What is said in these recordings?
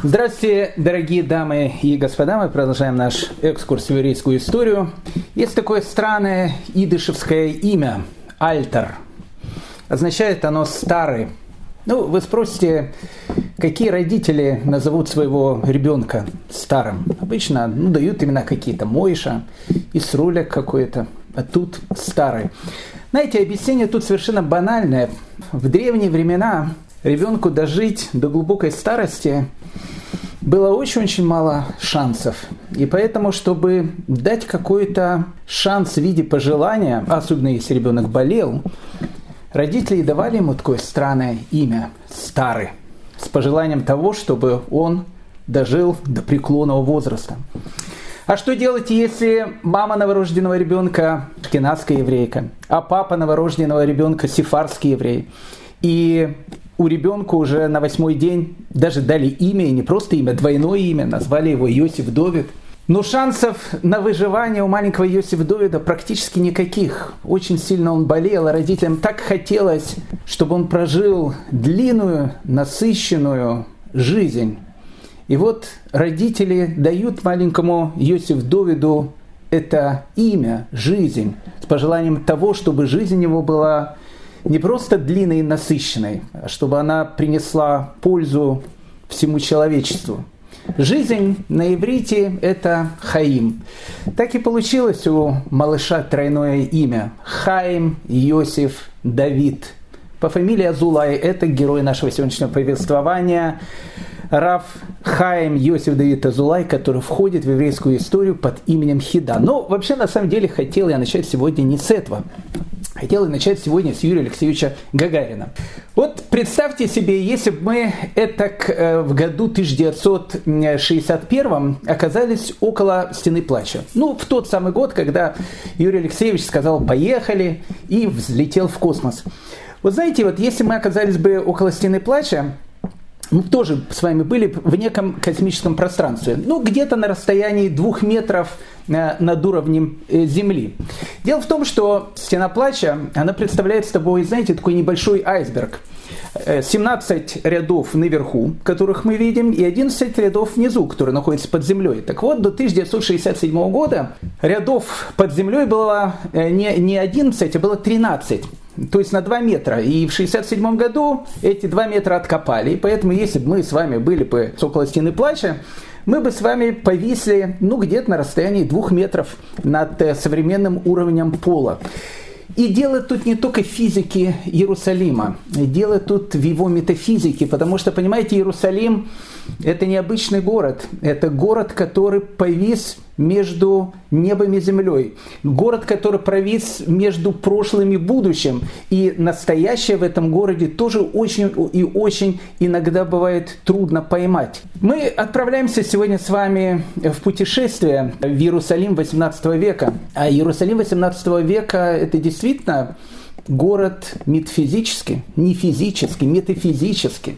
Здравствуйте, дорогие дамы и господа. Мы продолжаем наш экскурс в еврейскую историю. Есть такое странное идышевское имя – Альтер. Означает оно «старый». Ну, вы спросите, какие родители назовут своего ребенка старым? Обычно ну, дают имена какие-то, Мойша, Исрулек какой-то, а тут старый. Знаете, объяснение тут совершенно банальное. В древние времена ребенку дожить до глубокой старости было очень-очень мало шансов. И поэтому, чтобы дать какой-то шанс в виде пожелания, особенно если ребенок болел, родители давали ему такое странное имя – Старый, с пожеланием того, чтобы он дожил до преклонного возраста. А что делать, если мама новорожденного ребенка шкинадская еврейка, а папа новорожденного ребенка сифарский еврей? И у ребенка уже на восьмой день даже дали имя, и не просто имя, двойное имя, назвали его Йосиф Довид. Но шансов на выживание у маленького Йосифа Довида практически никаких. Очень сильно он болел, а родителям так хотелось, чтобы он прожил длинную, насыщенную жизнь. И вот родители дают маленькому Йосиф Довиду это имя, жизнь, с пожеланием того, чтобы жизнь его была не просто длинной и насыщенной, а чтобы она принесла пользу всему человечеству. Жизнь на иврите – это Хаим. Так и получилось у малыша тройное имя – Хаим Йосиф Давид. По фамилии Азулай – это герой нашего сегодняшнего повествования. Раф Хаим Йосиф Давид Азулай, который входит в еврейскую историю под именем Хида. Но вообще, на самом деле, хотел я начать сегодня не с этого. Хотел начать сегодня с Юрия Алексеевича Гагарина. Вот представьте себе, если бы мы это э, в году 1961 оказались около Стены Плача. Ну, в тот самый год, когда Юрий Алексеевич сказал «поехали» и взлетел в космос. Вот знаете, вот если мы оказались бы около Стены Плача, мы тоже с вами были в неком космическом пространстве, ну, где-то на расстоянии двух метров э, над уровнем э, Земли. Дело в том, что стена плача, она представляет собой, знаете, такой небольшой айсберг. 17 э, рядов наверху, которых мы видим, и 11 рядов внизу, которые находятся под землей. Так вот, до 1967 года рядов под землей было не, не 11, а было 13 то есть на 2 метра. И в 1967 году эти 2 метра откопали. И поэтому, если бы мы с вами были бы около стены плача, мы бы с вами повисли, ну, где-то на расстоянии двух метров над э, современным уровнем пола. И дело тут не только в физике Иерусалима, дело тут в его метафизике, потому что, понимаете, Иерусалим – это необычный город, это город, который повис между небом и землей. Город, который провис между прошлым и будущим. И настоящее в этом городе тоже очень и очень иногда бывает трудно поймать. Мы отправляемся сегодня с вами в путешествие в Иерусалим 18 века. А Иерусалим 18 века – это действительно город метафизический, не физический, метафизический.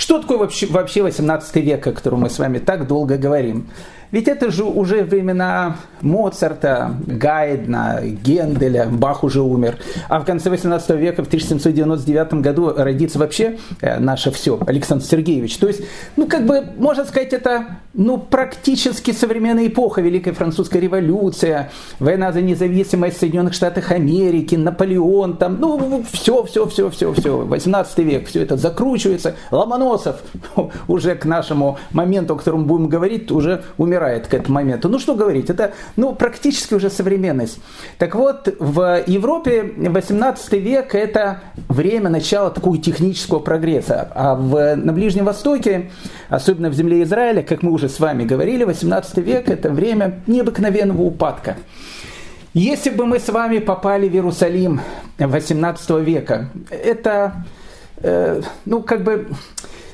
Что такое вообще, вообще 18 век, о котором мы с вами так долго говорим? Ведь это же уже времена Моцарта, Гайдна, Генделя, Бах уже умер. А в конце 18 века, в 1799 году, родится вообще э, наше все, Александр Сергеевич. То есть, ну, как бы, можно сказать, это ну, практически современная эпоха, Великая Французская революция, война за независимость в Соединенных Штатах Америки, Наполеон, там, ну, все, все, все, все, все, 18 век, все это закручивается. Ломоносов уже к нашему моменту, о котором будем говорить, уже умер умирает к этому моменту. Ну что говорить, это ну, практически уже современность. Так вот, в Европе 18 век это время начала такого технического прогресса. А в, на Ближнем Востоке, особенно в земле Израиля, как мы уже с вами говорили, 18 век это время необыкновенного упадка. Если бы мы с вами попали в Иерусалим 18 века, это, э, ну, как бы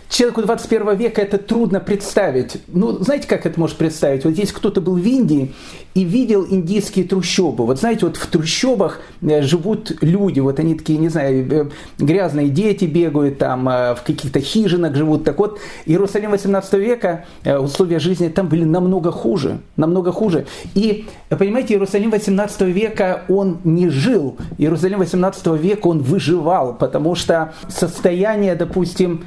человеку 21 века это трудно представить. Ну, знаете, как это может представить? Вот здесь кто-то был в Индии и видел индийские трущобы. Вот знаете, вот в трущобах э, живут люди, вот они такие, не знаю, э, грязные дети бегают там, э, в каких-то хижинах живут. Так вот, Иерусалим 18 века, условия жизни там были намного хуже, намного хуже. И, понимаете, Иерусалим 18 века, он не жил. Иерусалим 18 века, он выживал, потому что состояние, допустим,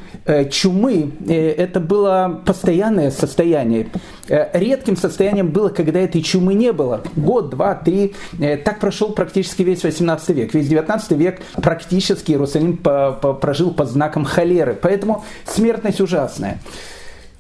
чувства чумы это было постоянное состояние. Редким состоянием было, когда этой чумы не было. Год, два, три. Так прошел практически весь 18 век. Весь 19 век практически Иерусалим прожил под знаком холеры. Поэтому смертность ужасная.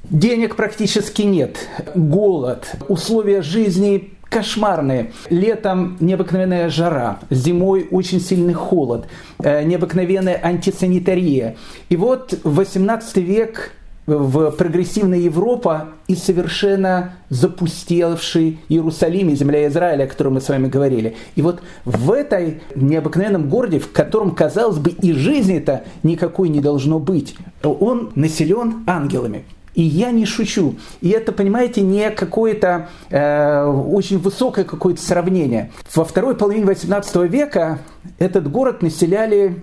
Денег практически нет, голод, условия жизни кошмарные. Летом необыкновенная жара, зимой очень сильный холод, э, необыкновенная антисанитария. И вот 18 век в прогрессивная Европа и совершенно запустевший Иерусалим и земля Израиля, о котором мы с вами говорили. И вот в этой необыкновенном городе, в котором, казалось бы, и жизни-то никакой не должно быть, он населен ангелами. И я не шучу. И это, понимаете, не какое-то э, очень высокое какое-то сравнение. Во второй половине 18 века этот город населяли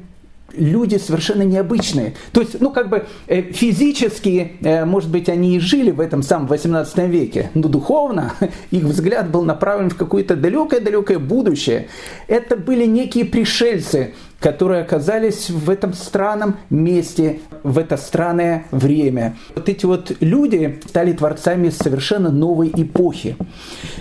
люди совершенно необычные. То есть, ну, как бы э, физически, э, может быть, они и жили в этом самом 18 веке, но духовно их взгляд был направлен в какое-то далекое-далекое будущее. Это были некие пришельцы, которые оказались в этом странном месте, в это странное время. Вот эти вот люди стали творцами совершенно новой эпохи.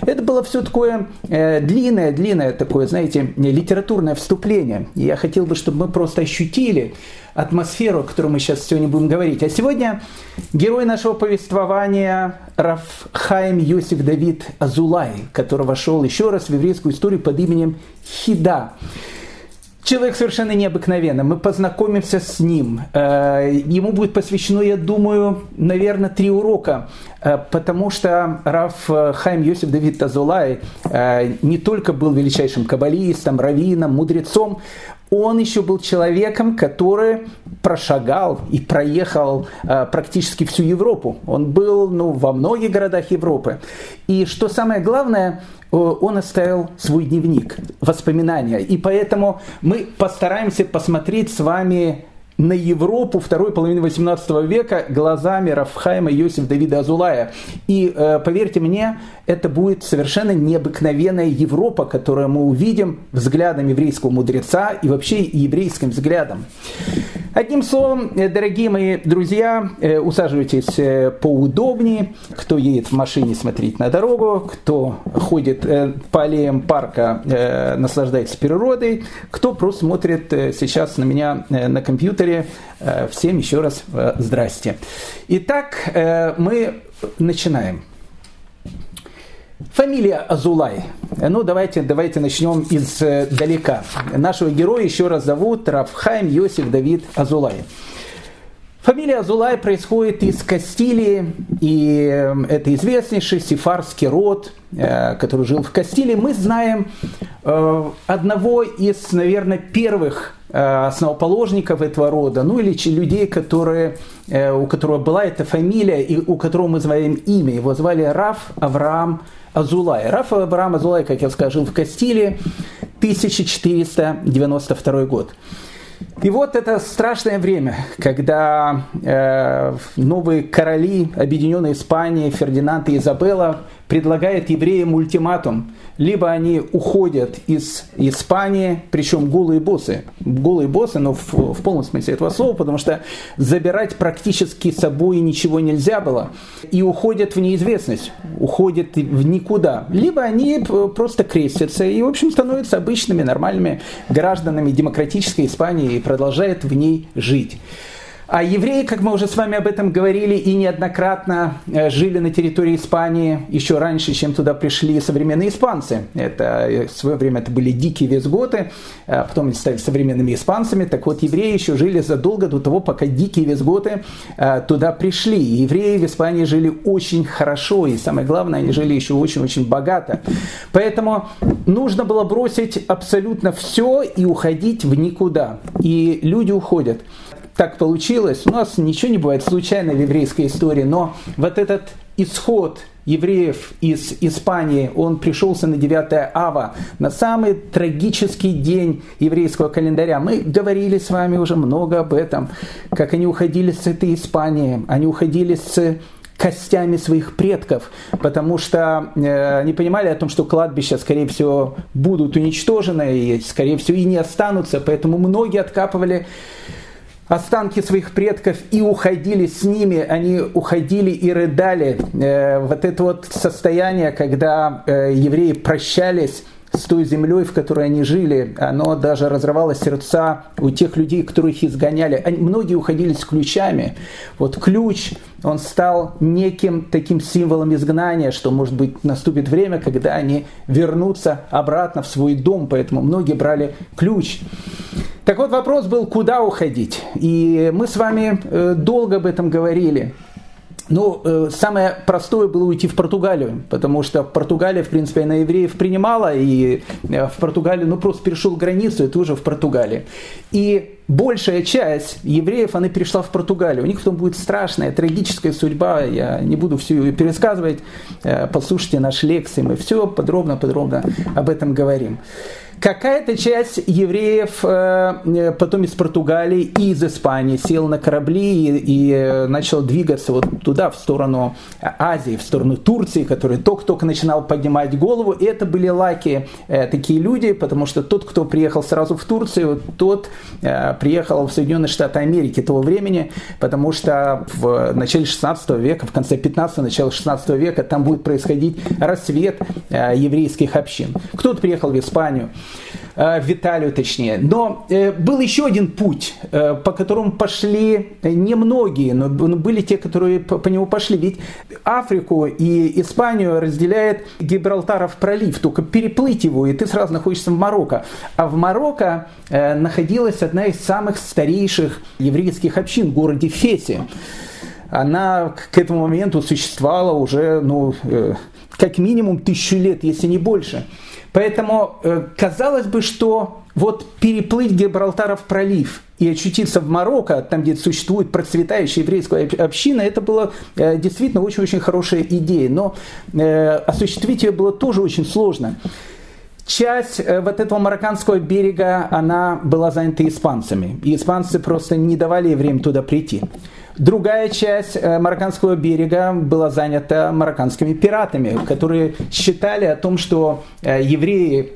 Это было все такое э, длинное, длинное такое, знаете, литературное вступление. Я хотел бы, чтобы мы просто ощутили атмосферу, о которой мы сейчас сегодня будем говорить. А сегодня герой нашего повествования Рафхайм Йосиф Давид Азулай, который вошел еще раз в еврейскую историю под именем Хида. Человек совершенно необыкновенный. Мы познакомимся с ним. Э, ему будет посвящено, я думаю, наверное, три урока. Э, потому что Раф Хайм Йосиф Давид Тазулай э, не только был величайшим каббалистом, раввином, мудрецом, он еще был человеком, который прошагал и проехал э, практически всю Европу. Он был ну, во многих городах Европы. И что самое главное, э, он оставил свой дневник, воспоминания. И поэтому мы постараемся посмотреть с вами на Европу второй половины 18 века глазами Рафхайма Йосиф Давида Азулая. И э, поверьте мне, это будет совершенно необыкновенная Европа, которую мы увидим взглядом еврейского мудреца и вообще еврейским взглядом. Одним словом, э, дорогие мои друзья, э, усаживайтесь э, поудобнее. Кто едет в машине, смотреть на дорогу. Кто ходит по аллеям парка, наслаждается природой. Кто просто смотрит сейчас на меня на компьютере. Всем еще раз здрасте. Итак, мы начинаем. Фамилия Азулай. Ну, давайте, давайте начнем издалека. Нашего героя еще раз зовут Рафхайм Йосиф Давид Азулай. Фамилия Азулай происходит из Кастилии, и эм, это известнейший сефарский род, э, который жил в Кастилии. Мы знаем э, одного из, наверное, первых э, основоположников этого рода, ну или людей, которые, у которого была эта фамилия, и у которого мы знаем имя. Его звали Раф Авраам Азулай. Раф Авраам Азулай, как я сказал, жил в Кастилии, 1492 год. И вот это страшное время, когда э, новые короли Объединенной Испании, Фердинанд и Изабелла, предлагают евреям ультиматум. Либо они уходят из Испании, причем голые боссы. Голые боссы, но в, в полном смысле этого слова, потому что забирать практически с собой ничего нельзя было. И уходят в неизвестность, уходят в никуда. Либо они просто крестятся и, в общем, становятся обычными, нормальными гражданами демократической Испании и продолжают в ней жить. А евреи, как мы уже с вами об этом говорили и неоднократно, э, жили на территории Испании еще раньше, чем туда пришли современные испанцы. Это э, в свое время это были дикие визготы, а потом они стали современными испанцами. Так вот, евреи еще жили задолго до того, пока дикие визготы э, туда пришли. И евреи в Испании жили очень хорошо, и самое главное, они жили еще очень-очень богато. Поэтому нужно было бросить абсолютно все и уходить в никуда. И люди уходят так получилось. У нас ничего не бывает случайно в еврейской истории, но вот этот исход евреев из Испании, он пришелся на 9 ава, на самый трагический день еврейского календаря. Мы говорили с вами уже много об этом, как они уходили с этой Испании, они уходили с костями своих предков, потому что э, они понимали о том, что кладбища, скорее всего, будут уничтожены и, скорее всего, и не останутся, поэтому многие откапывали останки своих предков и уходили с ними, они уходили и рыдали. Э, вот это вот состояние, когда э, евреи прощались с той землей, в которой они жили, оно даже разрывало сердца у тех людей, которых изгоняли. Они, многие уходили с ключами. Вот ключ, он стал неким таким символом изгнания, что, может быть, наступит время, когда они вернутся обратно в свой дом, поэтому многие брали ключ. Так вот, вопрос был, куда уходить. И мы с вами э, долго об этом говорили. Ну, э, самое простое было уйти в Португалию, потому что Португалия, в принципе, она евреев принимала, и э, в Португалию, ну, просто перешел границу, это уже в Португалии. И большая часть евреев, она перешла в Португалию. У них потом будет страшная, трагическая судьба, я не буду всю ее пересказывать, э, послушайте наши лекции, мы все подробно-подробно об этом говорим. Какая-то часть евреев э, потом из Португалии и из Испании сел на корабли и, и э, начал двигаться вот туда, в сторону Азии, в сторону Турции, который только-только начинал поднимать голову. И это были лаки э, такие люди, потому что тот, кто приехал сразу в Турцию, тот приехал в Соединенные Штаты Америки того времени, потому что в начале 16 века, в конце 15 начале 16 века там будет происходить рассвет еврейских общин. Кто-то приехал в Испанию, Э, в Италию точнее. Но э, был еще один путь, э, по которому пошли немногие, но были те, которые по нему пошли. Ведь Африку и Испанию разделяет Гибралтаров пролив, только переплыть его, и ты сразу находишься в Марокко. А в Марокко находилась одна из самых старейших еврейских общин в городе Фесе она к этому моменту существовала уже, ну, как минимум тысячу лет, если не больше. Поэтому э, казалось бы, что вот переплыть Гибралтаров пролив и очутиться в Марокко, там, где существует процветающая еврейская община, это была э, действительно очень-очень хорошая идея. Но э, осуществить ее было тоже очень сложно. Часть вот этого марокканского берега, она была занята испанцами. И испанцы просто не давали евреям туда прийти. Другая часть э, марокканского берега была занята марокканскими пиратами, которые считали о том, что э, евреи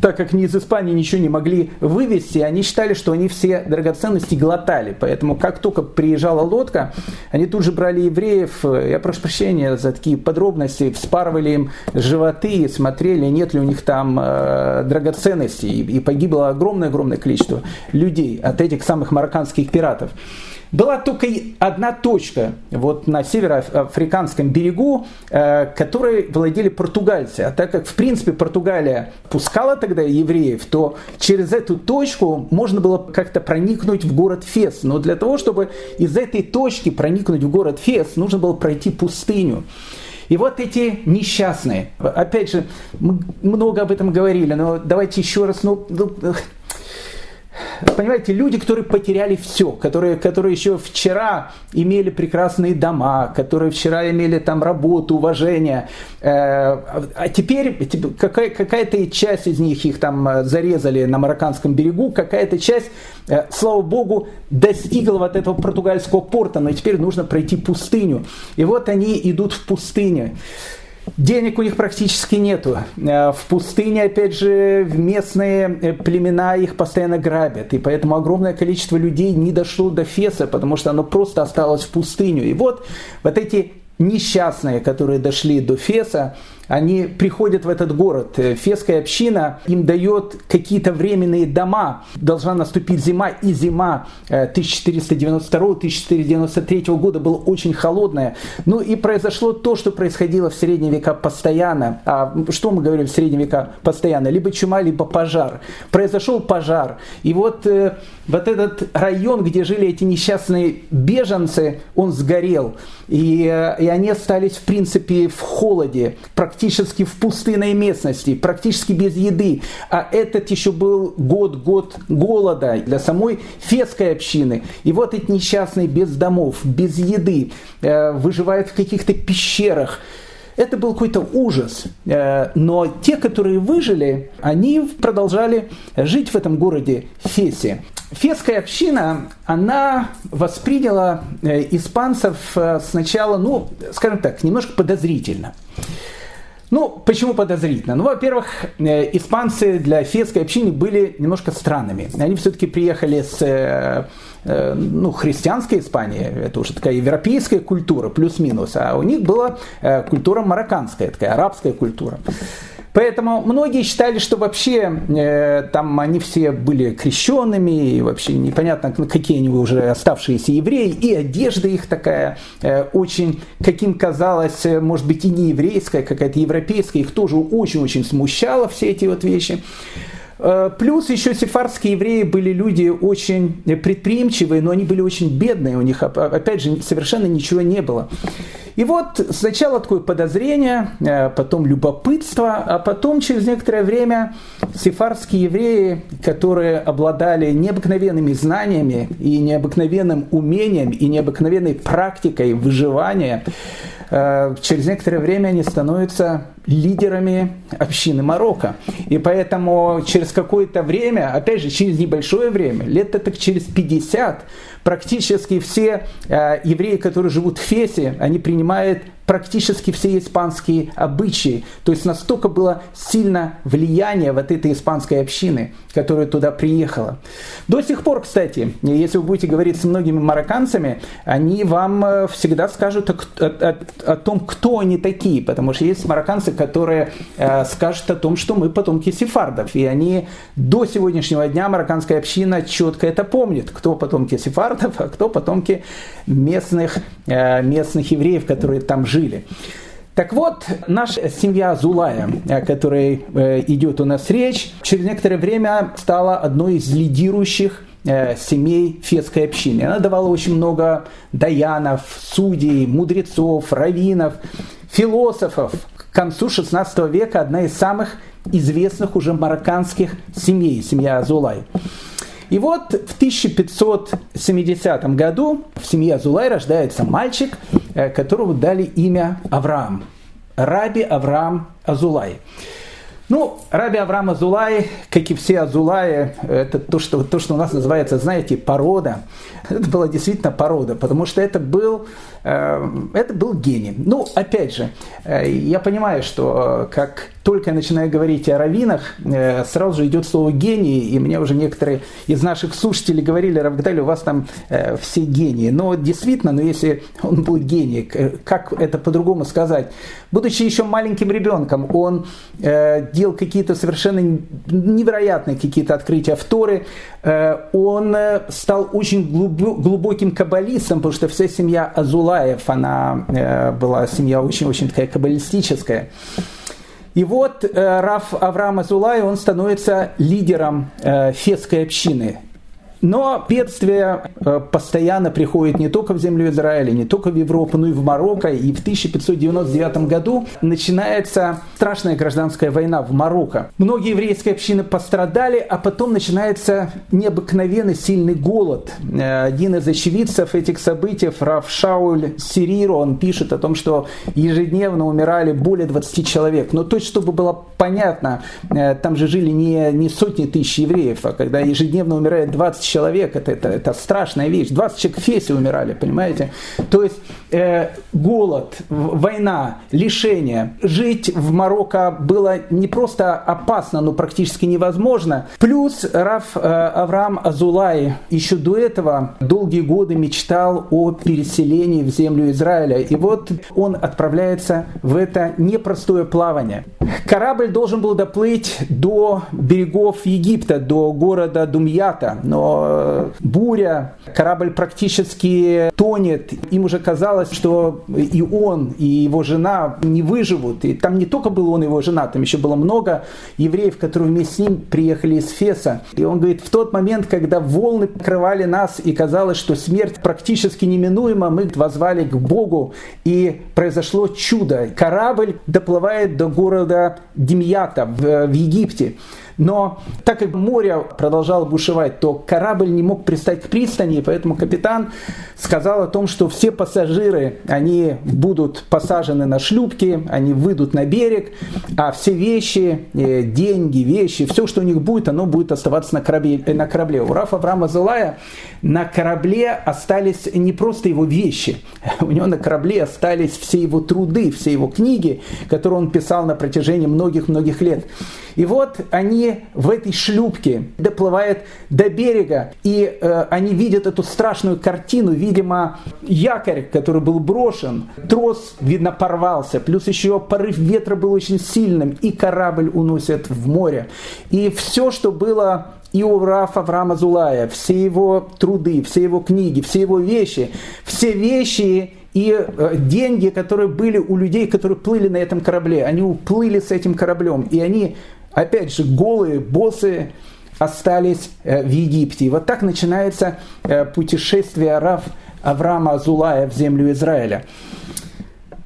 так как ни из Испании ничего не могли вывести, они считали, что они все драгоценности глотали. Поэтому как только приезжала лодка, они тут же брали евреев, я прошу прощения за такие подробности, вспарывали им животы, смотрели, нет ли у них там э, драгоценностей. И, и погибло огромное-огромное количество людей от этих самых марокканских пиратов. Была только одна точка вот на североафриканском берегу, э, которой владели португальцы. А так как, в принципе, Португалия пускала тогда евреев, то через эту точку можно было как-то проникнуть в город Фес. Но для того, чтобы из этой точки проникнуть в город Фес, нужно было пройти пустыню. И вот эти несчастные, опять же, мы много об этом говорили, но давайте еще раз, ну, ну понимаете, люди, которые потеряли все, которые, которые еще вчера имели прекрасные дома, которые вчера имели там работу, уважение, э, а теперь какая, какая-то часть из них их там э, зарезали на марокканском берегу, какая-то часть, э, слава богу, достигла вот этого португальского порта, но теперь нужно пройти пустыню. И вот они идут в пустыню. Денег у них практически нету. Э, в пустыне, опять же, местные э, племена их постоянно грабят. И поэтому огромное количество людей не дошло до Феса, потому что оно просто осталось в пустыню. И вот, вот эти несчастные, которые дошли до Феса, они приходят в этот город. Э, фесская община им дает какие-то временные дома. Должна наступить зима, и зима 1492-1493 э, года была очень холодная. Ну и произошло то, что происходило в средние века постоянно. А что мы говорим в средние века постоянно? Либо чума, либо пожар. Произошел пожар. И вот, э, вот этот район, где жили эти несчастные беженцы, он сгорел. И, и они остались, в принципе, в холоде практически в пустынной местности, практически без еды. А этот еще был год-год голода для самой фесской общины. И вот эти несчастные без домов, без еды, э, выживают в каких-то пещерах. Это был какой-то ужас. Э, но те, которые выжили, они продолжали жить в этом городе Фесе. Фесская община, она восприняла э, испанцев сначала, ну, скажем так, немножко подозрительно. Ну, почему подозрительно? Ну, во-первых, э, испанцы для фесской общины были немножко странными. Они все-таки приехали с э, э, ну, христианской Испании, это уже такая европейская культура, плюс-минус, а у них была культура марокканская, такая арабская культура. Поэтому многие считали, что вообще э, там они все были крещенными, и вообще непонятно, какие они уже оставшиеся евреи, и одежда их такая э, очень, каким казалось, э, может быть и не еврейская, какая-то европейская, их тоже очень-очень смущало все эти вот вещи. Э, плюс еще сефардские евреи были люди очень предприимчивые, но они были очень бедные, у них, опять же, совершенно ничего не было. И вот сначала такое подозрение, э, потом любопытство, а потом через некоторое время сефардские евреи, которые обладали необыкновенными знаниями и необыкновенным умением и необыкновенной практикой выживания, Э, через некоторое время они становятся лидерами общины Марокко. И поэтому через какое-то время, опять же, через небольшое время, лет так через 50, практически все э, евреи, которые живут в Фесе, они принимают практически все испанские обычаи. То есть настолько было сильно влияние вот этой испанской общины, которая туда приехала. До сих пор, кстати, если вы будете говорить с многими марокканцами, они вам э, всегда скажут о, о, о том, кто они такие, потому что есть марокканцы, которые э, скажут о том, что мы потомки сефардов, и они до сегодняшнего дня марокканская община четко это помнит, кто потомки сефардов, а кто потомки местных, э, местных евреев, которые там жили жили. Так вот, наша семья Зулая, о которой э, идет у нас речь, через некоторое время стала одной из лидирующих э, семей фетской общины. Она давала очень много даянов, судей, мудрецов, раввинов, философов. К концу XVI века одна из самых известных уже марокканских семей, семья Зулай. И вот в 1570 году в семье Азулай рождается мальчик, э, которому дали имя Авраам. Раби Авраам Азулай. Ну, Раби Авраам Азулай, как и все Азулаи, это то что, то, что у нас называется, знаете, порода. Это была действительно порода, потому что это был Э, это был гений. Ну, опять же, э, я понимаю, что как только я начинаю говорить о раввинах, сразу же идет слово гений, и мне уже некоторые из наших слушателей говорили, Равгдаль, у вас там все гении. Но действительно, но если он был гений, как это по-другому сказать? Будучи еще маленьким ребенком, он делал какие-то совершенно невероятные какие-то открытия в Торы, он стал очень глубоким каббалистом, потому что вся семья Азула Николаев, она э, была семья очень-очень такая каббалистическая. И вот э, Раф Авраам Азулай, он становится лидером э, фетской общины. Но бедствия э, постоянно приходят не только в землю Израиля, не только в Европу, но и в Марокко. И в 1599 году начинается страшная гражданская война в Марокко. Многие еврейские общины пострадали, а потом начинается необыкновенно сильный голод. Э, один из очевидцев этих событий, Раф Шауль Сириро, он пишет о том, что ежедневно умирали более 20 человек. Но то, чтобы было понятно, э, там же жили не, не сотни тысяч евреев, а когда ежедневно умирает 20 человек, это, это, это страшная вещь. 20 человек в Фесе умирали, понимаете? То есть э, голод, война, лишение. Жить в Марокко было не просто опасно, но практически невозможно. Плюс Раф э, Авраам Азулай еще до этого долгие годы мечтал о переселении в землю Израиля. И вот он отправляется в это непростое плавание. Корабль должен был доплыть до берегов Египта, до города Думьята, но буря, корабль практически тонет. Им уже казалось, что и он, и его жена не выживут. И там не только был он и его жена, там еще было много евреев, которые вместе с ним приехали из Феса. И он говорит, в тот момент, когда волны покрывали нас, и казалось, что смерть практически неминуема, мы возвали к Богу, и произошло чудо. Корабль доплывает до города Демьята в, в Египте. Но так как море продолжало бушевать, то корабль не мог пристать к пристани, поэтому капитан сказал о том, что все пассажиры, они будут посажены на шлюпки, они выйдут на берег, а все вещи, э, деньги, вещи, все, что у них будет, оно будет оставаться на корабле. Э, на корабле. У Рафа Авраама Зулая на корабле остались не просто его вещи, у него на корабле остались все его труды, все его книги, которые он писал на протяжении многих-многих лет. И вот они в этой шлюпке доплывают до берега, и э, они видят эту страшную картину. Видимо, якорь, который был брошен, трос, видно, порвался, плюс еще порыв ветра был очень сильным, и корабль уносит в море. И все, что было и у Рафа Авраама Зулая, все его труды, все его книги, все его вещи, все вещи и э, деньги, которые были у людей, которые плыли на этом корабле, они уплыли с этим кораблем, и они, опять же, голые, босы остались э, в Египте. И вот так начинается э, путешествие Раф Авраама Азулая в землю Израиля.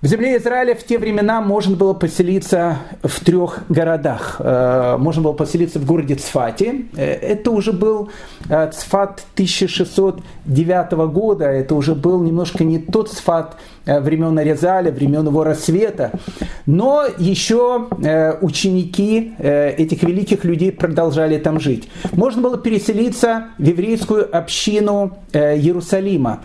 В земле Израиля в те времена можно было поселиться в трех городах. Э, можно было поселиться в городе Цфате. Э, это уже был э, Цфат 1609 года. Это уже был немножко не тот Цфат времен Аризаля, времен его рассвета. Но еще ученики этих великих людей продолжали там жить. Можно было переселиться в еврейскую общину Иерусалима.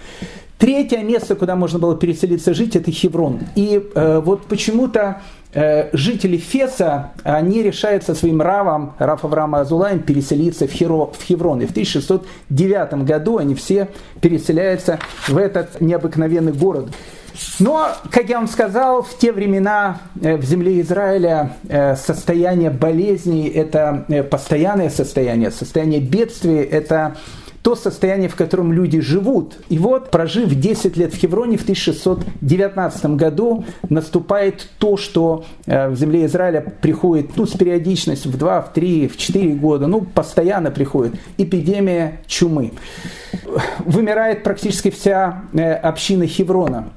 Третье место, куда можно было переселиться жить, это Хеврон. И э, вот почему-то э, жители Феса, они решают со своим равом, Раф Авраама Азулаем, переселиться в, Херо, в Хеврон. И в 1609 году они все переселяются в этот необыкновенный город. Но, как я вам сказал, в те времена э, в земле Израиля э, состояние болезней – это э, постоянное состояние, состояние бедствия – это то состояние, в котором люди живут. И вот, прожив 10 лет в Хевроне, в 1619 году наступает то, что э, в земле Израиля приходит ну, с периодичностью в 2, в 3, в 4 года, ну, постоянно приходит эпидемия чумы. Вымирает практически вся э, община Хеврона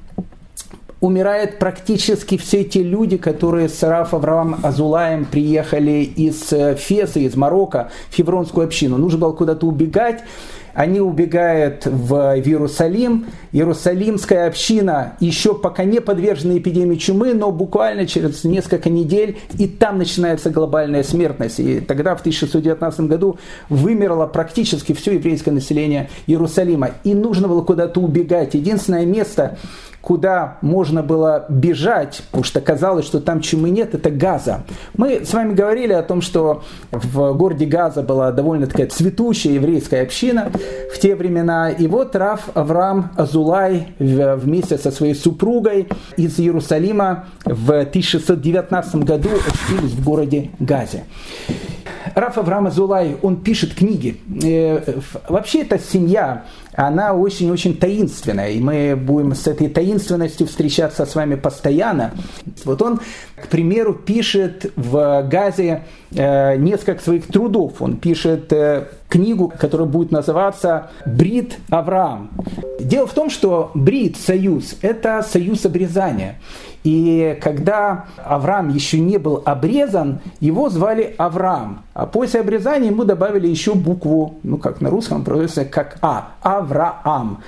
умирают практически все те люди, которые с Раф Авраам Азулаем приехали из э, Феса, из Марокко в Хевронскую общину. Нужно было куда-то убегать они убегают в Иерусалим. Иерусалимская община еще пока не подвержена эпидемии чумы, но буквально через несколько недель и там начинается глобальная смертность. И тогда в 1619 году вымерло практически все еврейское население Иерусалима. И нужно было куда-то убегать. Единственное место, куда можно было бежать, потому что казалось, что там чумы нет, это Газа. Мы с вами говорили о том, что в городе Газа была довольно такая цветущая еврейская община в те времена. И вот Раф Авраам Азулай вместе со своей супругой из Иерусалима в 1619 году очутились в городе Газе. Раф Авраам Азулай, он пишет книги. Э, вообще эта семья, она очень-очень таинственная, и мы будем с этой таинственностью встречаться с вами постоянно. Вот он, к примеру, пишет в Газе э, несколько своих трудов. Он пишет э, книгу, которая будет называться «Брит Авраам». Дело в том, что брит, союз, это союз обрезания. И когда Авраам еще не был обрезан, его звали Авраам. А после обрезания ему добавили еще букву, ну как на русском произносится, как А, Авраам.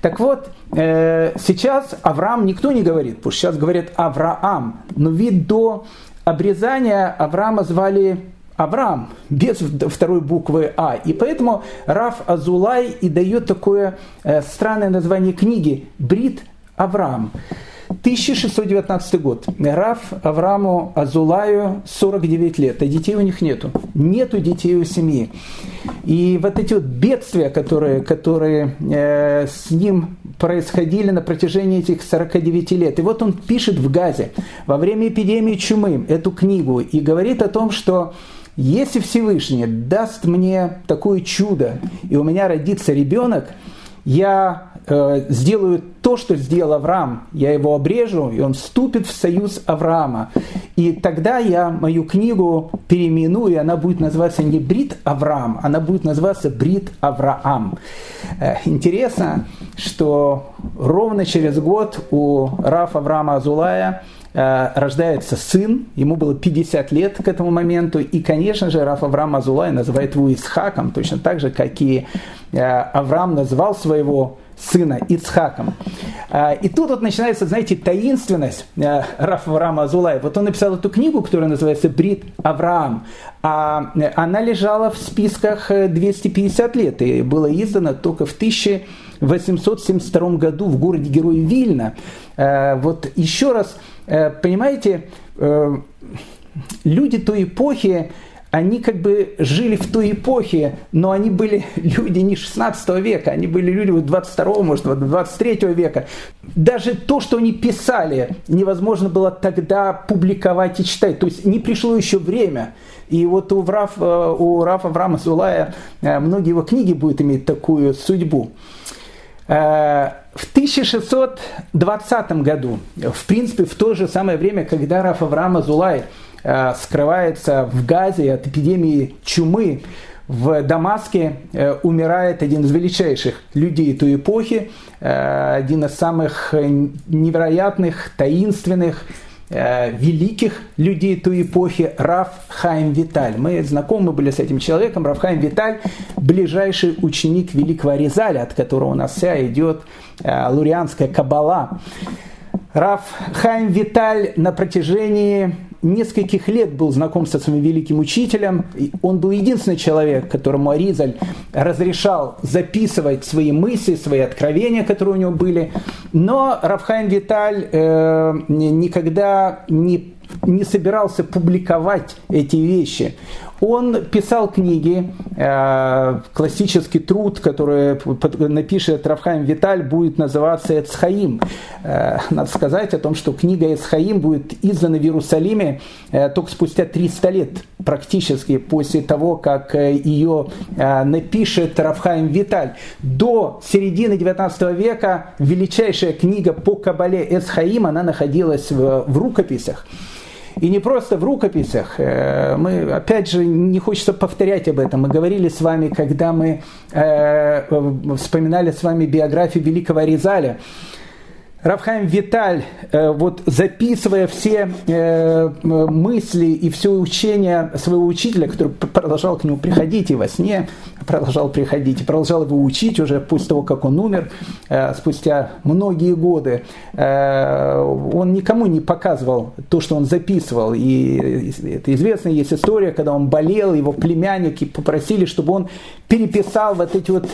Так вот, э, сейчас Авраам никто не говорит, потому что сейчас говорят Авраам. Но вид до обрезания Авраама звали Авраам, без второй буквы А. И поэтому Раф Азулай и дает такое э, странное название книги «Брит Авраам». 1619 год. Раф Авраму Азулаю 49 лет, а детей у них нету. Нету детей у семьи. И вот эти вот бедствия, которые, которые э, с ним происходили на протяжении этих 49 лет. И вот он пишет в Газе во время эпидемии чумы эту книгу и говорит о том, что если Всевышний даст мне такое чудо, и у меня родится ребенок, я сделаю то, что сделал Авраам. Я его обрежу, и он вступит в союз Авраама. И тогда я мою книгу переименую, и она будет называться не Брит Авраам, она будет называться Брит Авраам. Э, интересно, что ровно через год у Рафа Авраама Азулая рождается сын, ему было 50 лет к этому моменту, и, конечно же, Раф Авраам Азулай называет его Исхаком, точно так же, как и Авраам назвал своего сына Ицхаком. А, и тут вот начинается, знаете, таинственность а, Рафа Авраама. Вот он написал эту книгу, которая называется «Брит Авраам». А она лежала в списках 250 э, лет и была издана только в 1872 году в городе Герой Вильна. А, вот еще раз, э, понимаете, э, люди той эпохи, они как бы жили в той эпохе, но они были люди не 16 века, они были люди 22, может, 23 века. Даже то, что они писали, невозможно было тогда публиковать и читать. То есть не пришло еще время. И вот у, Раф, э, у Рафа Авраама Зулая э, многие его книги будут иметь такую судьбу. Э, в 1620 году, в принципе, в то же самое время, когда Раф Авраам Зулай – Э, скрывается в Газе от эпидемии чумы. В Дамаске э, умирает один из величайших людей той эпохи, э, один из самых невероятных, таинственных, великих людей той эпохи Раф Хайм Виталь. Мы знакомы были с этим человеком. Раф Хайм Виталь – ближайший ученик великого Аризаля, от которого у нас вся идет лурианская кабала. Раф Хайм Виталь на протяжении нескольких лет был знаком со своим великим учителем. Он был единственный человек, которому Аризаль разрешал записывать свои мысли, свои откровения, которые у него были. Но Рафхайм Виталь э, никогда не не собирался публиковать эти вещи. Он писал книги, э, классический труд, который напишет Равхайм Виталь, будет называться Эцхаим. Э, надо сказать о том, что книга Эцхаим будет издана в Иерусалиме э, только спустя 300 лет, практически после того, как ее напишет Равхайм Виталь. До середины 19 века величайшая книга по Кабале Эцхаим, она находилась в, в рукописях. И не просто в рукописях. Э, мы, опять же, не хочется повторять об этом. Мы говорили с вами, когда мы э, вспоминали с вами биографию великого Ризаля. Равхайм Виталь, э, вот записывая все э, мысли и все учение своего учителя, который продолжал к нему приходить и во сне, продолжал приходить, и продолжал его учить уже после того, как он умер, э, спустя многие годы, он никому не показывал то, что он записывал. И это известно, есть история, когда он болел, его племянники попросили, чтобы он переписал вот эти вот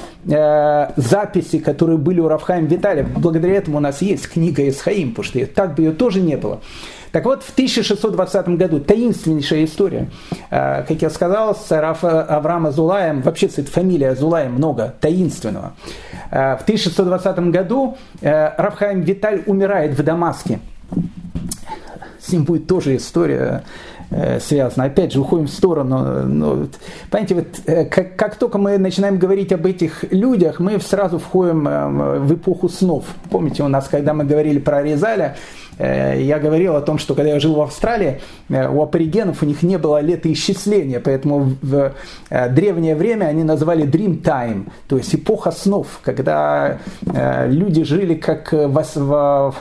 записи, которые были у Равхайм Виталя. Благодаря этому у нас есть есть книга Исхаим, потому что так бы ее тоже не было. Так вот, в 1620 году таинственнейшая история. А, как я сказал, с Авраама Зулаем, вообще, кстати, фамилия Зулаем много таинственного. А, в 1620 году а, Рафхаим Виталь умирает в Дамаске. С ним будет тоже история Э, связано. Опять же, уходим в сторону. Но, понимаете, вот, э, как, как только мы начинаем говорить об этих людях, мы сразу входим э, в эпоху снов. Помните, у нас, когда мы говорили про Резаля, я говорил о том, что когда я жил в Австралии, у аборигенов у них не было летоисчисления, поэтому в древнее время они называли Dream Time, то есть эпоха снов, когда люди жили как в в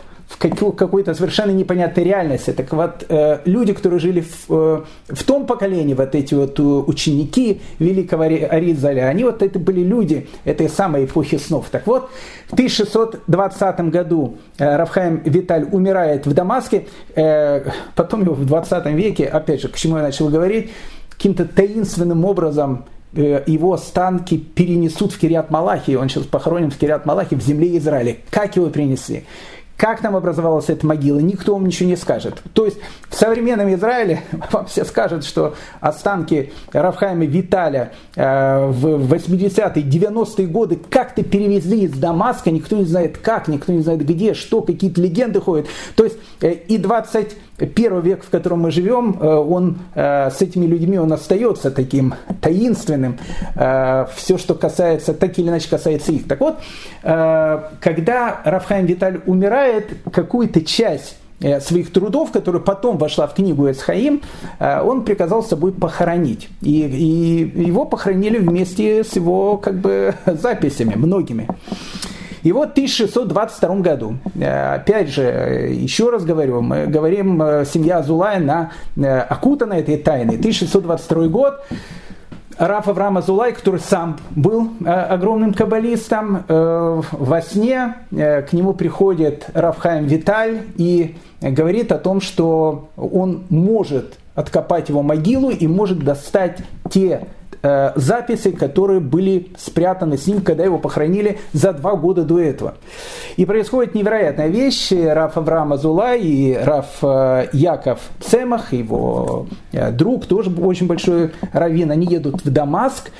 какой-то совершенно непонятной реальности. Так вот, э, люди, которые жили в, э, в том поколении, вот эти вот э, ученики великого Аризаля, они вот это были люди этой самой эпохи снов. Так вот, в 1620 году Рафхайм Виталь умирает в Дамаске, потом его в 20 веке, опять же, к чему я начал говорить, каким-то таинственным образом его останки перенесут в Кириат Малахи, он сейчас похоронен в Кириат Малахи, в земле Израиля. Как его принесли? Как там образовалась эта могила, никто вам ничего не скажет. То есть в современном Израиле вам все скажут, что останки Рафхайма Виталя э, в 80-е, 90-е годы как-то перевезли из Дамаска, никто не знает как, никто не знает где, что, какие-то легенды ходят. То есть э, и 20 первый век, в котором мы живем, э, он э, с этими людьми он остается таким таинственным. Э, Все, что касается, так или иначе касается их. Так вот, когда Рафхайм Виталь умирает, какую-то часть своих трудов, которая потом вошла в книгу Эсхаим, он приказал с собой похоронить. И, и его похоронили вместе с его как бы, записями, многими. И вот в 1622 году, опять же, еще раз говорю, мы говорим, семья Азулай на, окутана этой тайной. 1622 год, Раф Авраам Азулай, который сам был э, огромным каббалистом, э, во сне э, к нему приходит Раф Хайм Виталь и говорит о том, что он может откопать его могилу и может достать те Э, записи, которые были спрятаны с ним, когда его похоронили за два года до этого. И происходит невероятная вещь. Раф Авраам Азулай и Раф э, Яков Цемах, его э, друг, тоже очень большой раввин, они едут в Дамаск.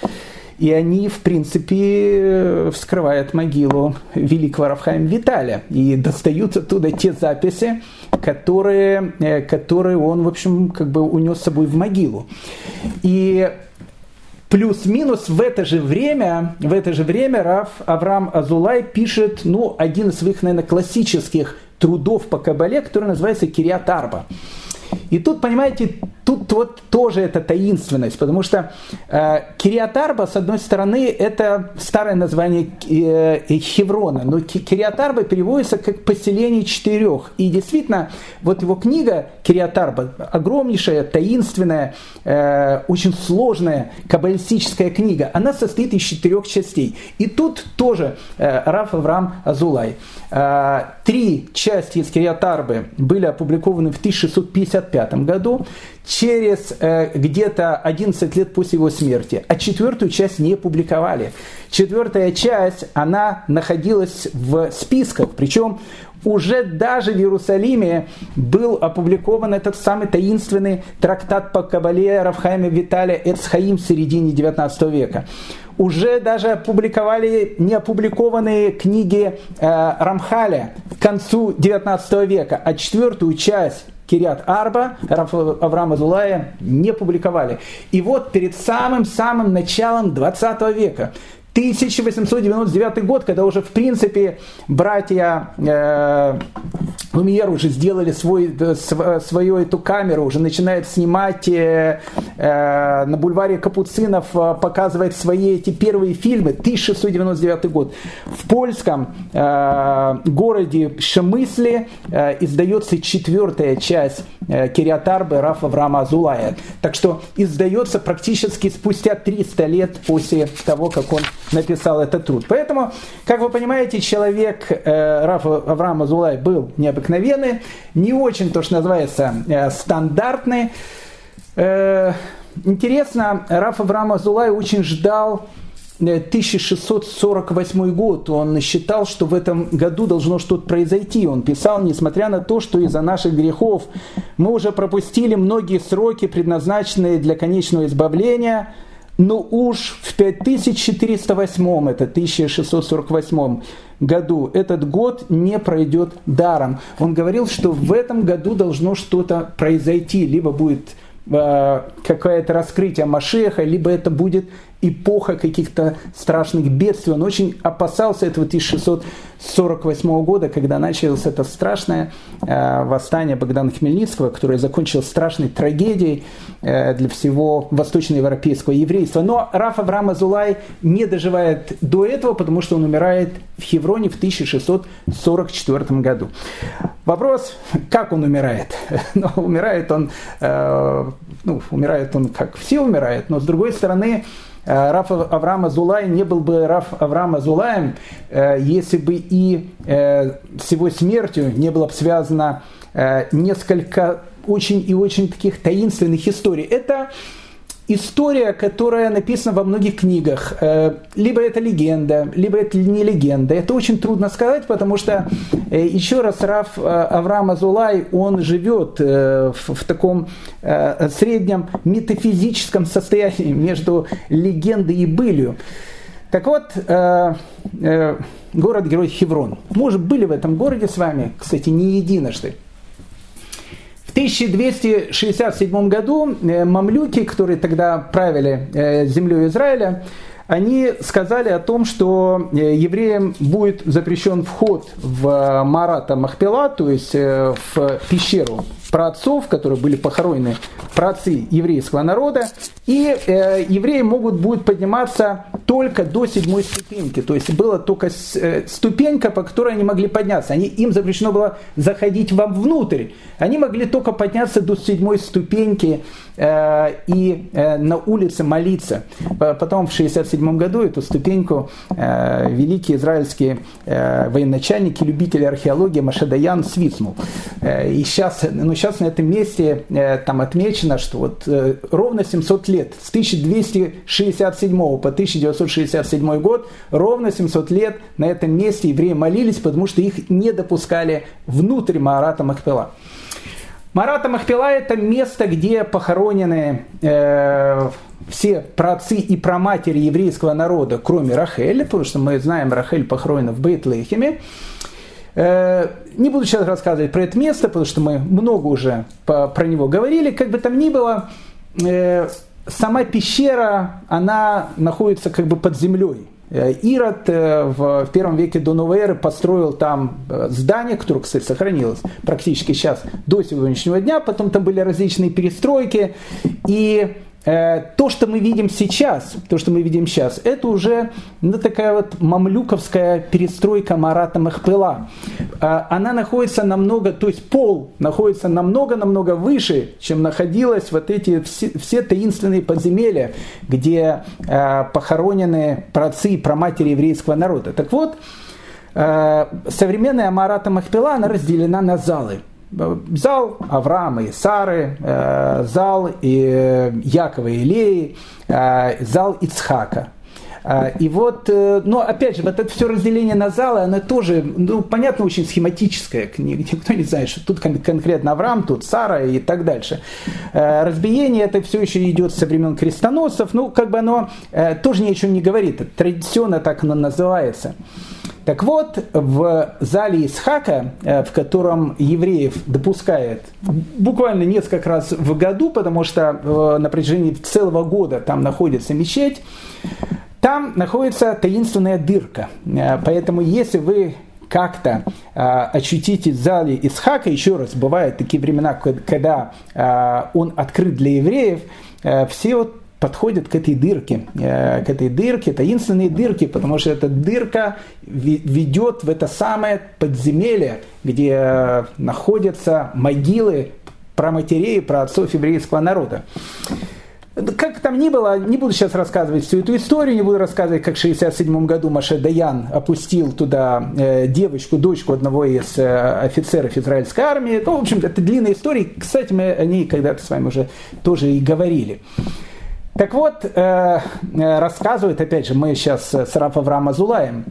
И они, в принципе, вскрывают могилу великого Рафхаим Виталия и достают оттуда те записи, которые, которые он, в общем, как бы унес с собой в могилу. И Плюс-минус в это же время, в это же время Раф Авраам Азулай пишет, ну, один из своих, наверное, классических трудов по Кабале, который называется Кириат Арба. И тут, понимаете, тут вот тоже эта таинственность, потому что э, Кириатарба, с одной стороны, это старое название э, Хеврона, но Кириатарба переводится как поселение четырех. И действительно, вот его книга Кириатарба, огромнейшая, таинственная, э, очень сложная каббалистическая книга, она состоит из четырех частей. И тут тоже э, Раф Авраам Азулай. Э, три части из Кириатарбы были опубликованы в 1655 году через э, где-то 11 лет после его смерти, а четвертую часть не публиковали. Четвертая часть, она находилась в списках, причем уже даже в Иерусалиме был опубликован этот самый таинственный трактат по Кабале Равхайма Виталия Эцхаим в середине 19 века. Уже даже опубликовали неопубликованные книги э, Рамхаля к концу 19 века, а четвертую часть Кириат Арба, Авраама Зулая не публиковали. И вот перед самым-самым началом 20 века 1899 год, когда уже, в принципе, братья э, Лумьер уже сделали свой, свою эту камеру, уже начинают снимать э, э, на бульваре Капуцинов, э, показывать свои эти первые фильмы. 1699 год. В польском э, городе Шемысле э, издается четвертая часть э, Кириатарбы Рафа Авраама Азулая. Так что издается практически спустя 300 лет после того, как он написал этот труд. Поэтому, как вы понимаете, человек э, Рафа Авраама Зулай был необыкновенный, не очень, то, что называется, э, стандартный. Э, интересно, Раф Авраам Азулай очень ждал 1648 э, год. Он считал, что в этом году должно что-то произойти. Он писал, несмотря на то, что из-за наших грехов мы уже пропустили многие сроки, предназначенные для конечного избавления – но ну уж в 5408, это 1648 году, этот год не пройдет даром. Он говорил, что в этом году должно что-то произойти, либо будет э, какое-то раскрытие Машеха, либо это будет эпоха каких-то страшных бедствий. Он очень опасался этого 1648 года, когда началось это страшное э, восстание Богдана Хмельницкого, которое закончилось страшной трагедией э, для всего восточноевропейского еврейства. Но Раф Авраам Азулай не доживает до этого, потому что он умирает в Хевроне в 1644 году. Вопрос, как он умирает? но ну, умирает он, э, ну, умирает он, как все умирают, но с другой стороны, Раф Авраама Зулай не был бы Раф Авраама Зулаем, э, если бы и э, с его смертью не было бы связано несколько очень и очень таких таинственных историй. Это история, которая написана во многих книгах. Э, либо это легенда, либо это не легенда. Это очень трудно сказать, потому что, э, еще раз, Раф э, Авраам Азулай, он живет в таком среднем метафизическом состоянии между легендой и былью. Так вот, город-герой Хеврон. Мы уже были в этом городе с вами, кстати, не единожды. В 1267 году э, мамлюки, которые тогда правили э, землей Израиля, они сказали о том, что э, евреям будет запрещен вход в Марата Махпела, то есть в пещеру праотцов, которые были похоронены, праотцы еврейского народа, и евреи могут будут подниматься только до седьмой ступеньки. То есть была только э, ступенька, по которой они могли подняться. Они, им запрещено было заходить вовнутрь. Они могли только подняться до седьмой ступеньки э, и э, на улице молиться. Потом в 67 году эту ступеньку э, великие израильские э, военачальники, любители археологии Машадаян свистнул. Э, и сейчас, ну, сейчас на этом месте э, там отмечено, что вот э, ровно 700 лет, с 1267 по 1967 год, ровно 700 лет на этом месте евреи молились, потому что их не допускали внутрь Маарата Махпела. Марата Махпила – это место, где похоронены э, все праотцы и праматери еврейского народа, кроме Рахель, потому что мы знаем, Рахель похоронена в Бейтлехеме. Э, не буду сейчас рассказывать про это место, потому что мы много уже про него говорили. Как бы там ни было, э, сама пещера, она находится как бы под землей. Э, Ирод в первом веке до новой эры построил там здание, которое, кстати, сохранилось практически сейчас до сегодняшнего дня. Потом там были различные перестройки. И то, что мы видим сейчас, то, что мы видим сейчас, это уже ну, такая вот мамлюковская перестройка Марата Махпела. Э, она находится намного, то есть пол находится намного-намного выше, чем находилось вот эти все, все таинственные подземелья, где э, похоронены праотцы и праматери еврейского народа. Так вот, современная Марата Махпела, она разделена на залы – Зал Авраама и Сары, э, зал и Якова и Илеи, э, зал Ицхака. Э, и вот, но опять же, вот это все разделение на залы, оно тоже, ну, понятно, очень схематическое. Никто не знает, что тут конкретно Авраам, тут Сара и так дальше. Разбиение это все еще идет со времен крестоносцев. Ну, как бы оно тоже ни о чем не говорит. Традиционно так оно называется. Так вот, в зале Исхака, э, в котором евреев допускает буквально несколько раз в году, потому что э, на протяжении целого года там находится мечеть, там находится таинственная дырка. Э, поэтому если вы как-то э, очутитесь в зале Исхака, еще раз, бывают такие времена, когда э, он открыт для евреев, э, все вот подходят к этой дырке, э, к этой дырке, таинственной дырке, потому что эта дырка ведет в это самое подземелье, где э, находятся могилы про матерей, про отцов еврейского народа. Как там ни было, не буду сейчас рассказывать всю эту историю, не буду рассказывать, как в 1967 году Маше Даян опустил туда э, девочку, дочку одного из офицеров израильской армии. Ну, в общем, это длинная история. Кстати, мы о ней когда-то с вами уже тоже и говорили. Так вот, э, э, рассказывает, опять же, мы сейчас с Раф Азулаем,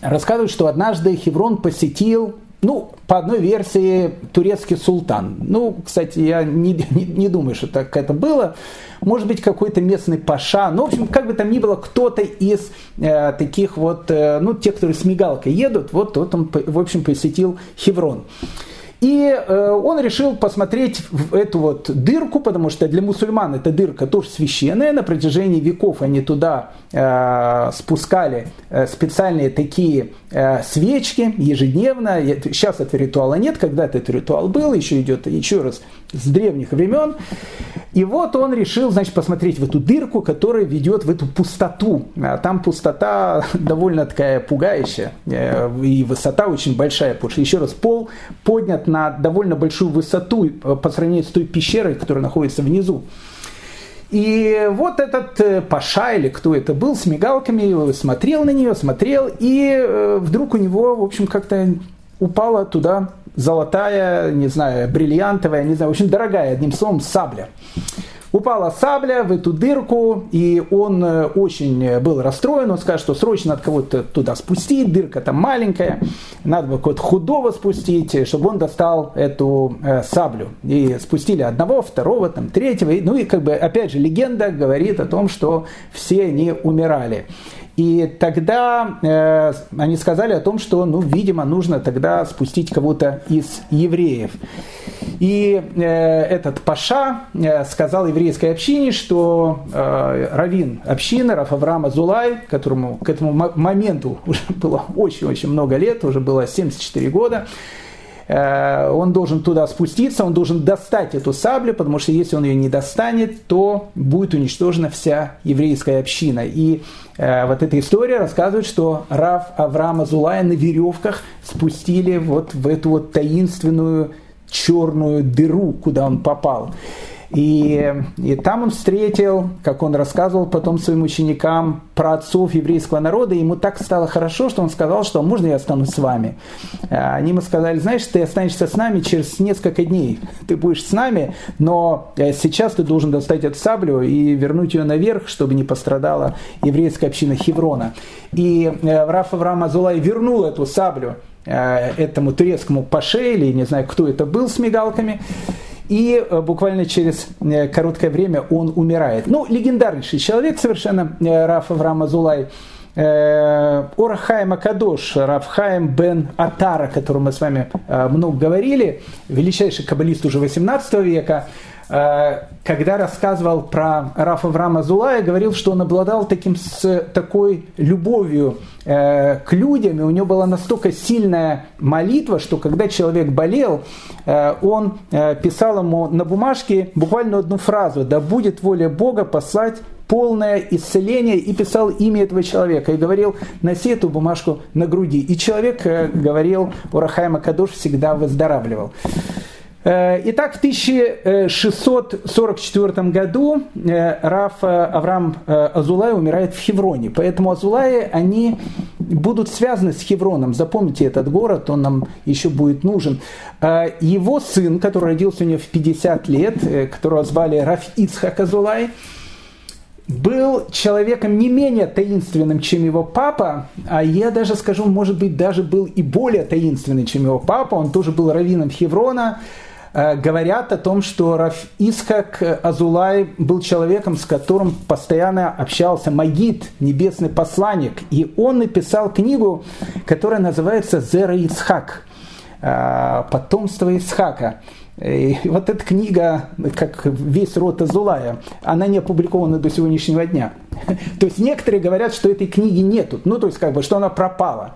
рассказывает, что однажды Хеврон посетил, ну, по одной версии, турецкий султан. Ну, кстати, я не, не, не думаю, что так это было. Может быть, какой-то местный паша. Ну, в общем, как бы там ни было, кто-то из э, таких вот, э, ну, тех, которые с мигалкой едут, вот тот он, в общем, посетил Хеврон. И э, он решил посмотреть в эту вот дырку, потому что для мусульман эта дырка тоже священная. На протяжении веков они туда э, спускали э, специальные такие свечки ежедневно. Сейчас этого ритуала нет, когда-то этот ритуал был, еще идет еще раз с древних времен. И вот он решил, значит, посмотреть в эту дырку, которая ведет в эту пустоту. А там пустота довольно такая пугающая, и высота очень большая, потому что, еще раз, пол поднят на довольно большую высоту э, по сравнению с той пещерой, которая находится внизу. И вот этот э, Паша, или кто это был, с мигалками смотрел на нее, смотрел, и э, вдруг у него, в общем, как-то упала туда золотая, не знаю, бриллиантовая, не знаю, общем, дорогая, одним словом, сабля. Упала сабля в эту дырку, и он э, очень был расстроен. Он сказал, что срочно надо кого-то туда спустить, дырка там маленькая, надо было кого-то худого спустить, чтобы он достал эту э, саблю. И спустили одного, второго, там, третьего. Ну и как бы, опять же, легенда говорит о том, что все они умирали. И тогда э, они сказали о том, что, ну, видимо, нужно тогда спустить кого-то из евреев. И э, этот Паша э, сказал еврейской общине, что э, равин общины, Раф Авраам Азулай, которому к этому моменту уже было очень-очень много лет, уже было 74 года, он должен туда спуститься, он должен достать эту саблю, потому что если он ее не достанет, то будет уничтожена вся еврейская община. И вот эта история рассказывает, что Рав Авраама Зулая на веревках спустили вот в эту вот таинственную черную дыру, куда он попал. И, и там он встретил, как он рассказывал потом своим ученикам, про отцов еврейского народа. И ему так стало хорошо, что он сказал, что можно я останусь с вами. А они ему сказали, знаешь, ты останешься с нами через несколько дней. Ты будешь с нами, но э, сейчас ты должен достать эту саблю и вернуть ее наверх, чтобы не пострадала еврейская община Хеврона. И э, Раф Авраам Азулай вернул эту саблю э, этому турецкому паше, или не знаю, кто это был с мигалками. И э, буквально через э, короткое время он умирает. Ну, легендарнейший человек совершенно, э, Раф Авраам Азулай. Орахаем Акадош, Рафхаем бен Атара, о котором мы с вами много говорили, величайший каббалист уже 18 века, когда рассказывал про Рафа Врама Зулая, говорил, что он обладал таким, с такой любовью э, к людям, и у него была настолько сильная молитва, что когда человек болел, э, он писал ему на бумажке буквально одну фразу «Да будет воля Бога послать полное исцеление и писал имя этого человека и говорил, носи эту бумажку на груди. И человек говорил, Урахайма Кадуш всегда выздоравливал. Э, итак, в 1644 году э, Раф э, Авраам Азулай умирает в Хевроне. Поэтому Азулаи, они будут связаны с Хевроном. Запомните этот город, он нам еще будет нужен. Его сын, который родился у него в 50 лет, которого звали Раф Ицхак Азулай, был человеком не менее таинственным, чем его папа, а я даже скажу, может быть, даже был и более таинственный, чем его папа. Он тоже был раввином Хеврона, говорят о том, что Раф Исхак Азулай был человеком, с которым постоянно общался Магид, небесный посланник. И он написал книгу, которая называется «Зера Исхак», э, «Потомство Исхака». И вот эта книга, как весь род Азулая, она не опубликована до сегодняшнего дня. То есть некоторые говорят, что этой книги нету, ну то есть как бы, что она пропала.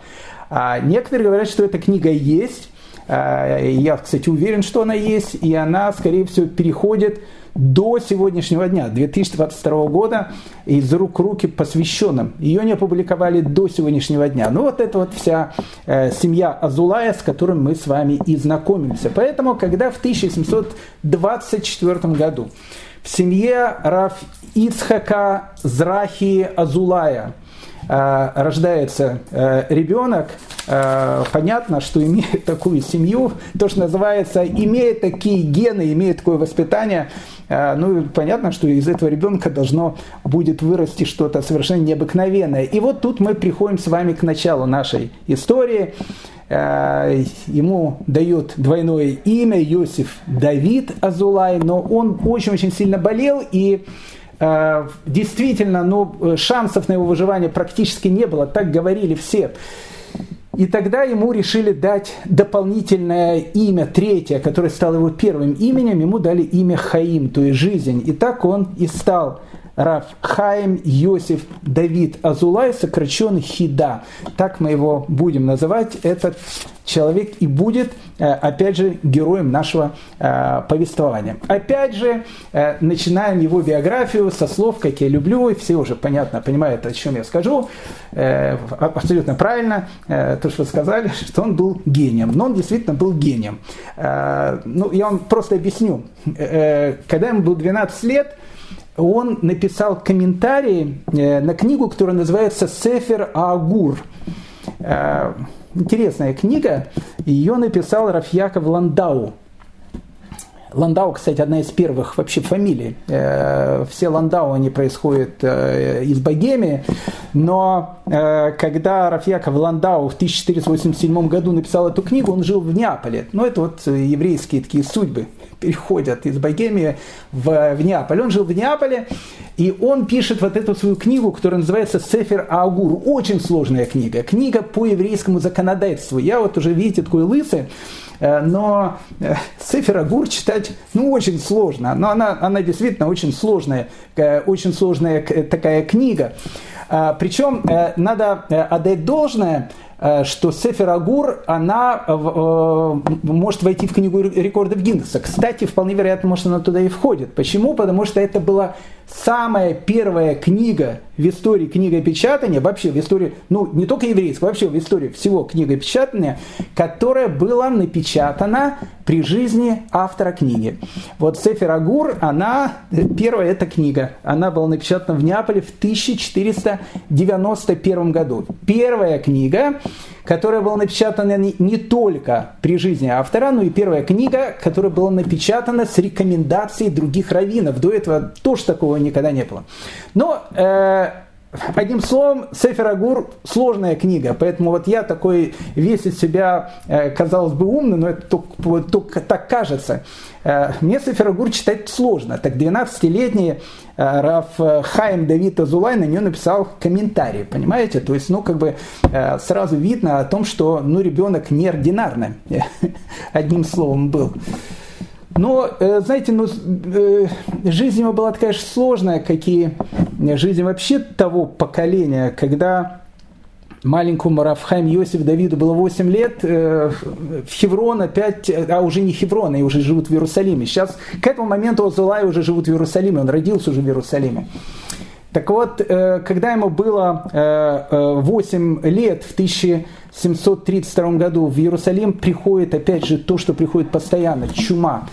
А некоторые говорят, что эта книга есть, Э, я, кстати, уверен, что она есть, и она, скорее всего, переходит до сегодняшнего дня, 2022 года, из рук руки посвященным. Ее не опубликовали до сегодняшнего дня. Ну вот это вот вся э, семья Азулая, с которой мы с вами и знакомимся. Поэтому, когда в 1724 году в семье Раф Ицхака Зрахи Азулая – Э, рождается э, ребенок, э, понятно, что имеет такую семью, то, что называется, имеет такие гены, имеет такое воспитание, ну, понятно, что из этого ребенка должно будет вырасти что-то совершенно необыкновенное. И вот тут мы приходим с вами к началу нашей истории. Ему дают двойное имя Иосиф Давид Азулай, но он очень-очень сильно болел, и Э, действительно, ну, э, шансов на его выживание практически не было, так говорили все. И тогда ему решили дать дополнительное имя, третье, которое стало его первым именем, ему дали имя Хаим, то есть жизнь. И так он и стал Рав Хаим Йосиф Давид Азулай, сокращен Хида. Так мы его будем называть. Этот человек и будет, э, опять же, героем нашего э, повествования. Опять же, э, начинаем его биографию со слов, как я люблю, и все уже понятно, понимают, о чем я скажу. Абсолютно правильно, то, что сказали, что он был гением. Но он действительно был гением. Ну, я вам просто объясню. Когда ему было 12 лет, он написал комментарий на книгу, которая называется «Сефер Агур». Интересная книга. Ее написал Рафьяков Ландау. Ландау, кстати, одна из первых вообще фамилий. Э, все Ландау, они происходят э, из Богемии. Но э, когда Рафьяков Ландау в 1487 году написал эту книгу, он жил в Неаполе. Ну, это вот еврейские такие судьбы переходят из Богемии в, в Неаполь. Он жил в Неаполе, и он пишет вот эту свою книгу, которая называется «Сефер Аугур». Очень сложная книга. Книга по еврейскому законодательству. Я вот уже, видите, такой лысый, но э, Сефер Агур читать ну, очень сложно. Но она, она действительно очень сложная, э, очень сложная такая книга. Причем надо отдать должное, э, что Сефер Агур, она э, может войти в книгу рекордов Гиннесса. Кстати, вполне вероятно, может, она туда и входит. Почему? Потому что это была самая первая книга в истории книгопечатания, вообще в истории, ну, не только еврейского, вообще в истории всего книгопечатания, которая была напечатана при жизни автора книги. Вот Сефер Агур, она, первая эта книга, она была напечатана в Неаполе в 1491 году. Первая книга, которая была напечатана не только при жизни автора, но и первая книга, которая была напечатана с рекомендацией других раввинов. До этого тоже такого никогда не было. Но э, Одним словом, Сефер Агур сложная книга, поэтому вот я такой весь из себя, э, казалось бы, умный, но это только, только так кажется. Э, мне Сефер Агур читать сложно. Так 12-летний э, Раф Хайм Давид Азулай на нее написал комментарий, понимаете? То есть, ну, как бы сразу видно о том, что, ну, ребенок неординарный, одним словом, был. Но, э, знаете, ну, э, жизнь его была такая же сложная, как и жизнь вообще того поколения, когда маленькому Рафхайм Йосиф Давиду было 8 лет, э, в Хеврон опять, а уже не Хеврон, они уже живут в Иерусалиме. Сейчас, к этому моменту Озулай уже живут в Иерусалиме, он родился уже в Иерусалиме. Так вот, когда ему было 8 лет, в 1732 году в Иерусалим приходит, опять же, то, что приходит постоянно, чума.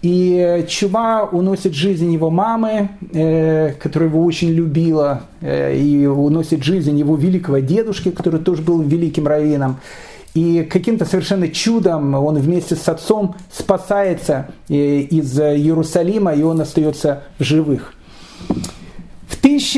И чума уносит жизнь его мамы, э, которая его очень любила, э, и уносит жизнь его великого дедушки, который тоже был великим раввином. И каким-то совершенно чудом он вместе с отцом спасается э, из Иерусалима, и он остается в живых. В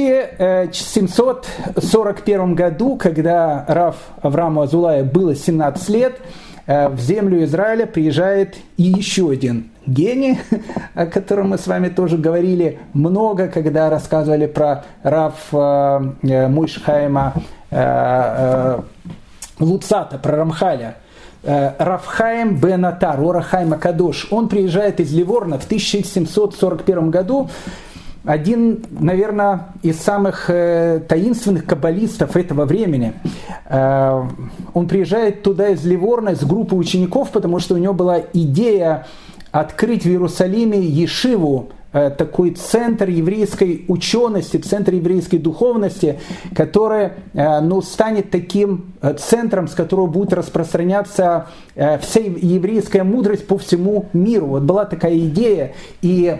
1741 году, когда Раф Аврааму Азулая было 17 лет, э, в землю Израиля приезжает и еще один гений, о котором мы с вами тоже говорили много, когда рассказывали про Раф э, э, Муйшхайма Луцата, про Рамхаля. Рафхаем Бенатар, Орахайма Кадош. Он приезжает из Ливорна в 1741 году один, наверное, из самых э, таинственных каббалистов этого времени. Э, он приезжает туда из Ливорна с группой учеников, потому что у него была идея открыть в Иерусалиме Ешиву, такой центр еврейской учености, центр еврейской духовности, который э, ну, станет таким э, центром, с которого будет распространяться вся еврейская мудрость по всему миру. Вот была такая идея, и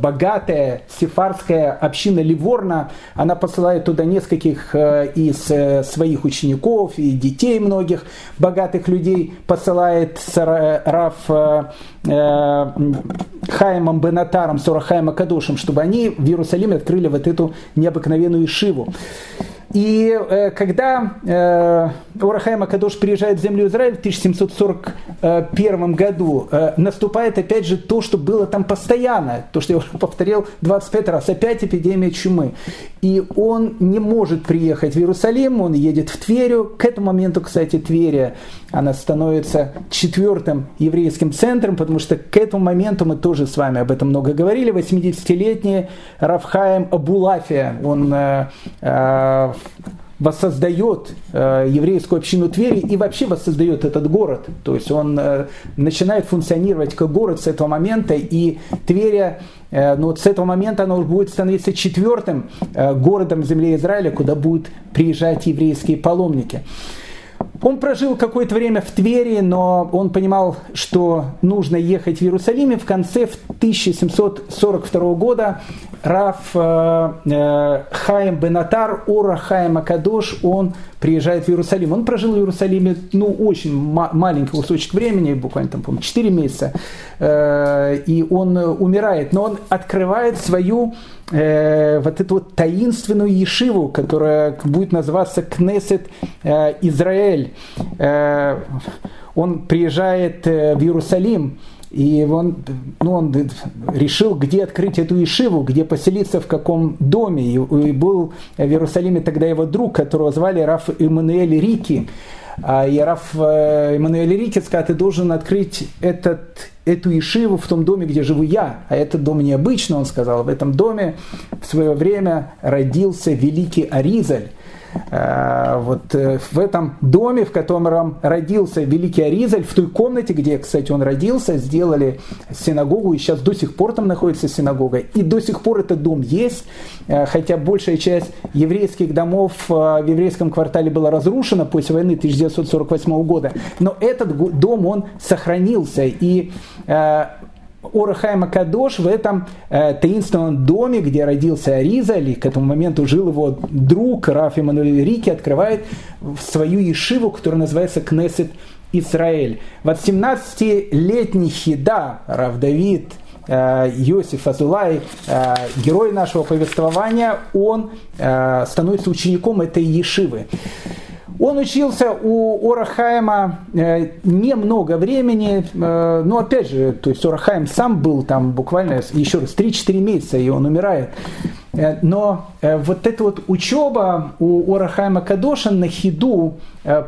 богатая сефарская община Ливорна, она посылает туда нескольких из своих учеников и детей многих богатых людей, посылает Раф Хаймом Бенатаром, Сурахаем Кадушем, чтобы они в Иерусалиме открыли вот эту необыкновенную Ишиву. И э, когда э, Урахайм Акадош приезжает в землю Израиля в 1741 году, э, наступает опять же то, что было там постоянно, то, что я уже повторил 25 раз, опять эпидемия чумы. И он не может приехать в Иерусалим, он едет в Тверю. К этому моменту, кстати, Тверия, она становится четвертым еврейским центром, потому что к этому моменту мы тоже с вами об этом много говорили. 80-летний Рафхаем Абулафия, он э, э, воссоздает э, еврейскую общину Твери и вообще воссоздает этот город. То есть он э, начинает функционировать как город с этого момента, и Тверя э, ну, вот с этого момента она уже будет становиться четвертым э, городом земли Израиля, куда будут приезжать еврейские паломники. Он прожил какое-то время в Твери, но он понимал, что нужно ехать в Иерусалим. И в конце в 1742 года Раф э, э, Хаим Бенатар, Ора Хаим Акадош, он приезжает в Иерусалим. Он прожил в Иерусалиме ну, очень маленький кусочек времени, буквально там, по 4 месяца, э, и он умирает. Но он открывает свою э, вот эту вот таинственную ешиву, которая будет называться Кнесет э, Израиль. Э, он приезжает э, в Иерусалим, и он, ну, он решил, где открыть эту Ишиву, где поселиться, в каком доме. И, и был в Иерусалиме тогда его друг, которого звали Раф Эммануэль Рики. А, и Раф э, Эммануэль Рики сказал, ты должен открыть этот, эту Ишиву в том доме, где живу я. А этот дом необычный, он сказал. В этом доме в свое время родился великий Аризаль. Э, вот э, в этом доме, в котором родился великий Аризаль, в той комнате, где, кстати, он родился, сделали синагогу, и сейчас до сих пор там находится синагога, и до сих пор этот дом есть, хотя большая часть еврейских домов в еврейском квартале была разрушена после войны 1948 года, но этот дом, он сохранился, и Орахайма Кадош в этом э, таинственном доме, где родился Ариза, или к этому моменту жил его друг Раф Эммануэль Рики, открывает свою ешиву, которая называется Кнесет Израиль. Вот 17-летний Хида, Рав Давид, э, Йосиф Азулай, э, герой нашего повествования, он э, становится учеником этой ешивы. Он учился у Орахайма э, немного времени, э, но опять же, то есть Орахайм сам был там буквально, еще раз, 3-4 месяца, и он умирает. Э, но вот эта вот учеба у Орахайма Кадоша на хиду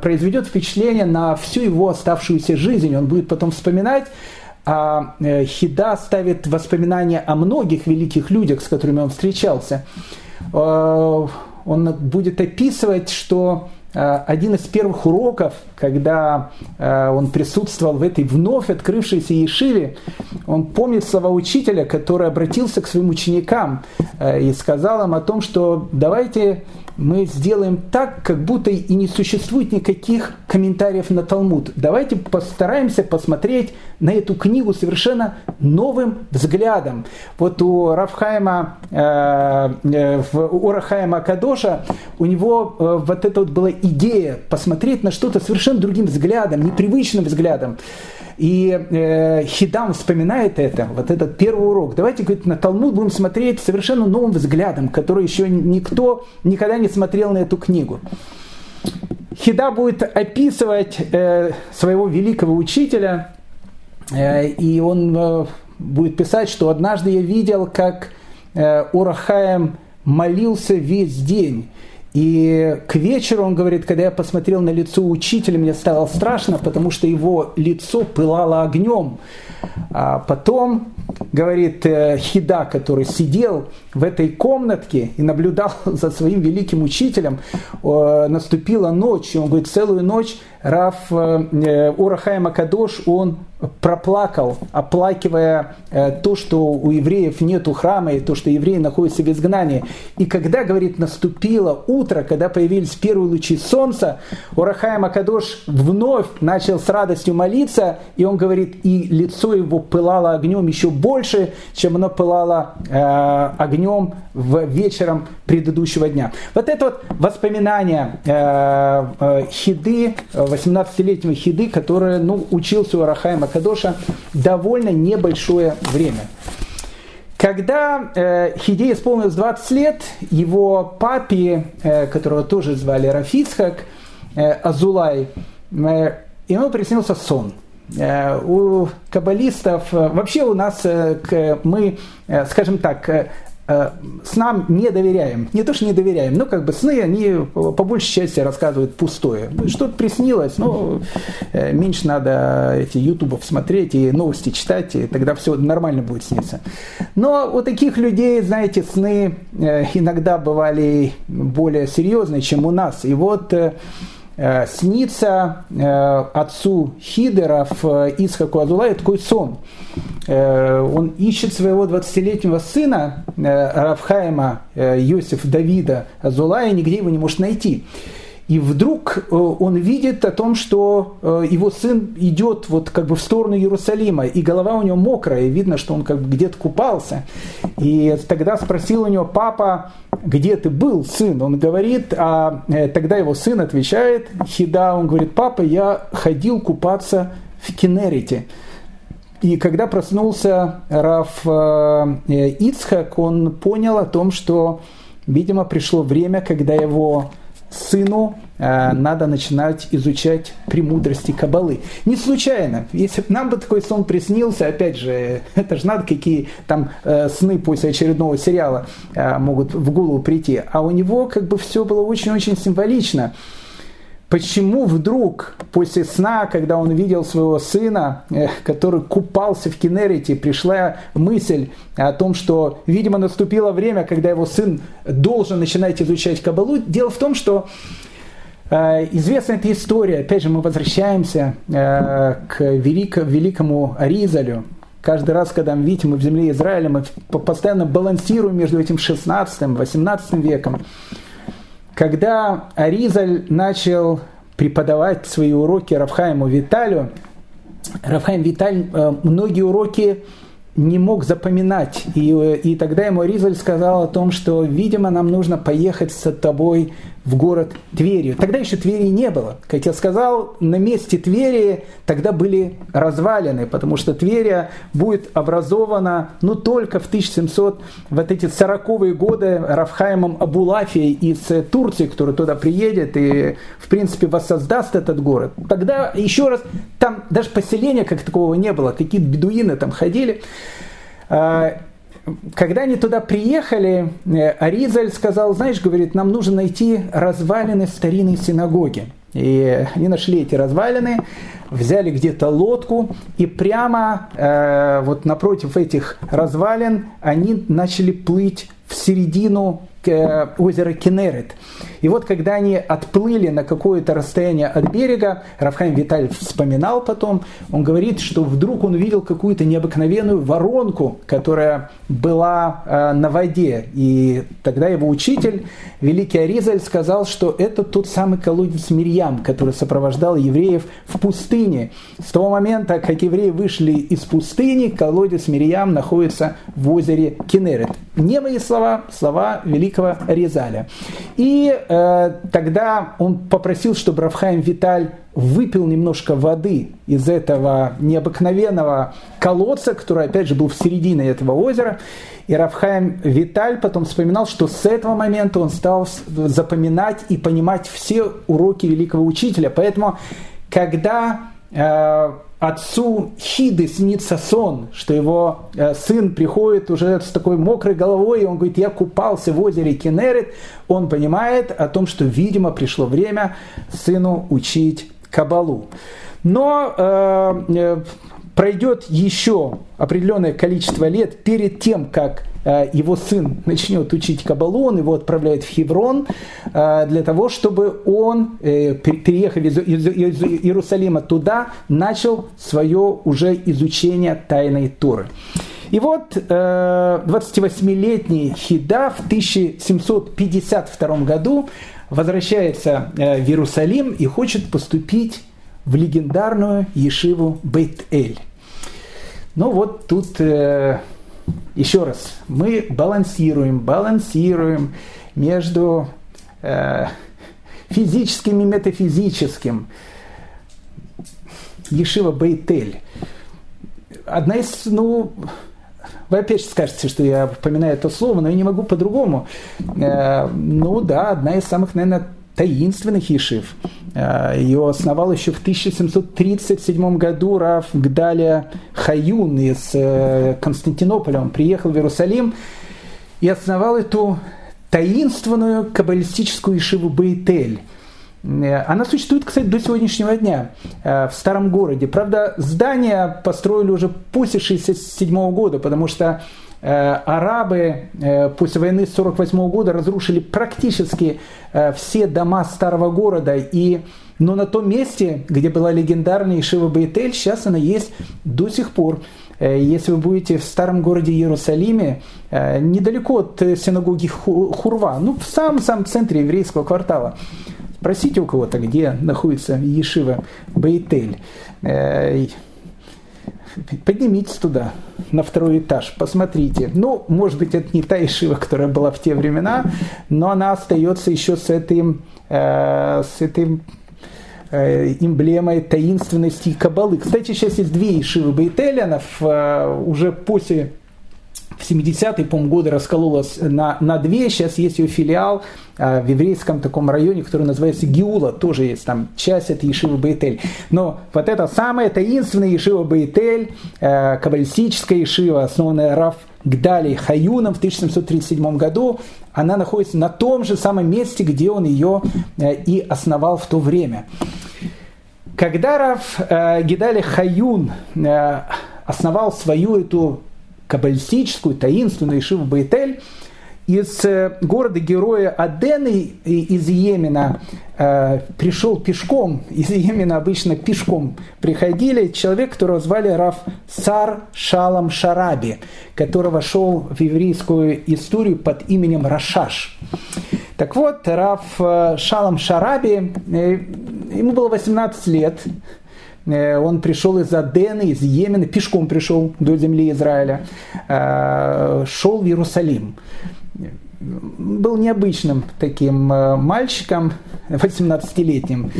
произведет впечатление на всю его оставшуюся жизнь. Он будет потом вспоминать, а Хида ставит воспоминания о многих великих людях, с которыми он встречался. Он будет описывать, что один из первых уроков, когда э, он присутствовал в этой вновь открывшейся Ешиве, он помнит слова учителя, который обратился к своим ученикам э, и сказал им о том, что давайте мы сделаем так, как будто и не существует никаких комментариев на Талмуд. Давайте постараемся посмотреть на эту книгу совершенно новым взглядом. Вот у Рафхайма, э, э, у Рахайма Кадоша, у него э, вот эта вот была идея посмотреть на что-то совершенно другим взглядом, непривычным взглядом. И э, Хидам вспоминает это, вот этот первый урок. Давайте, говорит, на Талмуд будем смотреть совершенно новым взглядом, который еще никто никогда не смотрел на эту книгу. Хида будет описывать э, своего великого учителя, э, и он э, будет писать, что однажды я видел, как э, Урахаем молился весь день. И к вечеру, он говорит, когда я посмотрел на лицо учителя, мне стало страшно, потому что его лицо пылало огнем. А потом, говорит э, Хида, который сидел в этой комнатке и наблюдал за своим великим учителем, наступила ночь, и он говорит, целую ночь Раф э, Урахай Макадош, он проплакал, оплакивая э, то, что у евреев нету храма, и то, что евреи находятся в изгнании. И когда, говорит, наступило утро, когда появились первые лучи солнца, Урахай Макадош вновь начал с радостью молиться, и он говорит, и лицо его пылало огнем еще больше, чем оно пылало э, огнем в вечером предыдущего дня. Вот это вот воспоминание э, э, Хиды, 18-летнего Хиды, который ну, учился у Арахайма Кадоша довольно небольшое время. Когда э, Хиде исполнилось 20 лет, его папе, э, которого тоже звали Рафицхак, э, Азулай, э, ему приснился сон. Э, у каббалистов, э, вообще у нас, э, мы, скажем так, Э, снам не доверяем. Не то, что не доверяем, но как бы сны, они по большей части рассказывают пустое. Ну, что-то приснилось, но э, меньше надо эти ютубов смотреть и новости читать, и тогда все нормально будет сниться. Но у таких людей, знаете, сны иногда бывали более серьезные, чем у нас. И вот снится э, отцу Хидеров Исхаку Адулаю такой сон. Э, он ищет своего 20-летнего сына Равхаема Йосиф Давида Азулая, нигде его не может найти. И вдруг э, он видит о том, что э, его сын идет вот как бы в сторону Иерусалима, и голова у него мокрая, видно, что он как бы где-то купался. И тогда спросил у него папа, где ты был, сын? Он говорит, а э, тогда его сын отвечает, Хида, он говорит, папа, я ходил купаться в Кенерите. И когда проснулся Раф Ицхак, он понял о том, что, видимо, пришло время, когда его сыну э, надо начинать изучать премудрости Кабалы. Не случайно. Если бы нам бы такой сон приснился, опять же, это же надо, какие там э, сны после очередного сериала э, могут в голову прийти. А у него как бы все было очень-очень символично. Почему вдруг после сна, когда он видел своего сына, э, который купался в Кенерите, пришла мысль о том, что, видимо, наступило время, когда его сын должен начинать изучать Кабалу. Дело в том, что э, Известна эта история, опять же мы возвращаемся э, к великому Аризалю, каждый раз, когда мы видим мы в земле Израиля, мы постоянно балансируем между этим 16-18 веком. Когда Аризаль начал преподавать свои уроки Рафхайму Виталю, Рафхайм Виталь э, многие уроки не мог запоминать. И, и тогда ему Ризаль сказал о том, что, видимо, нам нужно поехать с тобой в город Тверью. Тогда еще Твери не было. Как я сказал, на месте Твери тогда были развалины, потому что Тверия будет образована ну, только в 1700, вот эти 40-е годы Рафхаймом Абулафией из Турции, который туда приедет и, в принципе, воссоздаст этот город. Тогда, еще раз, там даже поселения как такового не было, какие-то бедуины там ходили. Когда они туда приехали, э, Аризаль сказал, знаешь, говорит, нам нужно найти развалины старинной синагоги. И они нашли эти развалины, взяли где-то лодку, и прямо э, вот напротив этих развалин они начали плыть в середину озеро Кенерет. И вот когда они отплыли на какое-то расстояние от берега, Рафхайм Виталь вспоминал потом, он говорит, что вдруг он увидел какую-то необыкновенную воронку, которая была э, на воде. И тогда его учитель, великий Аризаль, сказал, что это тот самый колодец Мирьям, который сопровождал евреев в пустыне. С того момента, как евреи вышли из пустыни, колодец Мирьям находится в озере Кенерет. Не мои слова, слова великого великого Резаля. И э, тогда он попросил, чтобы Рафхайм Виталь выпил немножко воды из этого необыкновенного колодца, который, опять же, был в середине этого озера. И Рафхайм Виталь потом вспоминал, что с этого момента он стал запоминать и понимать все уроки великого учителя. Поэтому, когда э, отцу Хиды снится сон, что его э, сын приходит уже с такой мокрой головой, и он говорит, я купался в озере Кенерет, он понимает о том, что, видимо, пришло время сыну учить Кабалу. Но э, э пройдет еще определенное количество лет перед тем, как его сын начнет учить Кабалу, он его отправляет в Хеврон э, для того, чтобы он, э, переехав из Иерусалима туда, начал свое уже изучение тайной Торы. И вот 28-летний Хида в 1752 году возвращается в Иерусалим и хочет поступить в легендарную Ешиву Бейт-Эль. Ну вот тут э, еще раз, мы балансируем, балансируем между э, физическим и метафизическим. Ешива Бейтель. Одна из, ну, вы опять скажете, что я упоминаю это слово, но я не могу по-другому. Э, ну да, одна из самых, наверное, таинственных ешив. Э, Ее основал еще в 1737 году Раф Гдаля Хаюн из э, Константинополя. Он приехал в Иерусалим и основал эту таинственную каббалистическую ешиву Бейтель. Э, она существует, кстати, до сегодняшнего дня в старом городе. Правда, здание построили уже после 1967 года, потому что арабы э, после войны 1948 года разрушили практически э, все дома старого города. И, но на том месте, где была легендарная Ишива Бейтель, сейчас она есть до сих пор. Если вы будете в старом городе Иерусалиме, недалеко от синагоги Хурва, ну в самом-самом центре еврейского квартала, спросите у кого-то, где находится Ешива Бейтель поднимитесь туда, на второй этаж, посмотрите. Ну, может быть, это не та Ишива, которая была в те времена, но она остается еще с этим, э, с этим э, эмблемой таинственности и кабалы. Кстати, сейчас есть две Ишивы Бейтелянов, э, уже после в 70-е, по годы раскололась на, на две. Сейчас есть ее филиал э, в еврейском таком районе, который называется Гиула. Тоже есть там часть этой Ешива Бейтель. Но вот это самая таинственная Ешива Бейтель, э, каббалистическая Ешива, основанная Раф Гдали Хаюном в 1737 году. Она находится на том же самом месте, где он ее и основал в то время. Когда Рав Гидали Хаюн основал свою эту каббалистическую, таинственную Ишиву Бейтель, из э, города-героя Адены из Йемена э, пришел пешком, из Йемена обычно пешком приходили, человек, которого звали Раф Сар Шалам Шараби, который вошел в еврейскую историю под именем Рашаш. Так вот, Раф э, Шалам Шараби, э, ему было 18 лет, он пришел из Адены, из Йемена, пешком пришел до земли Израиля, э, шел в Иерусалим был необычным таким э, мальчиком, 18-летним,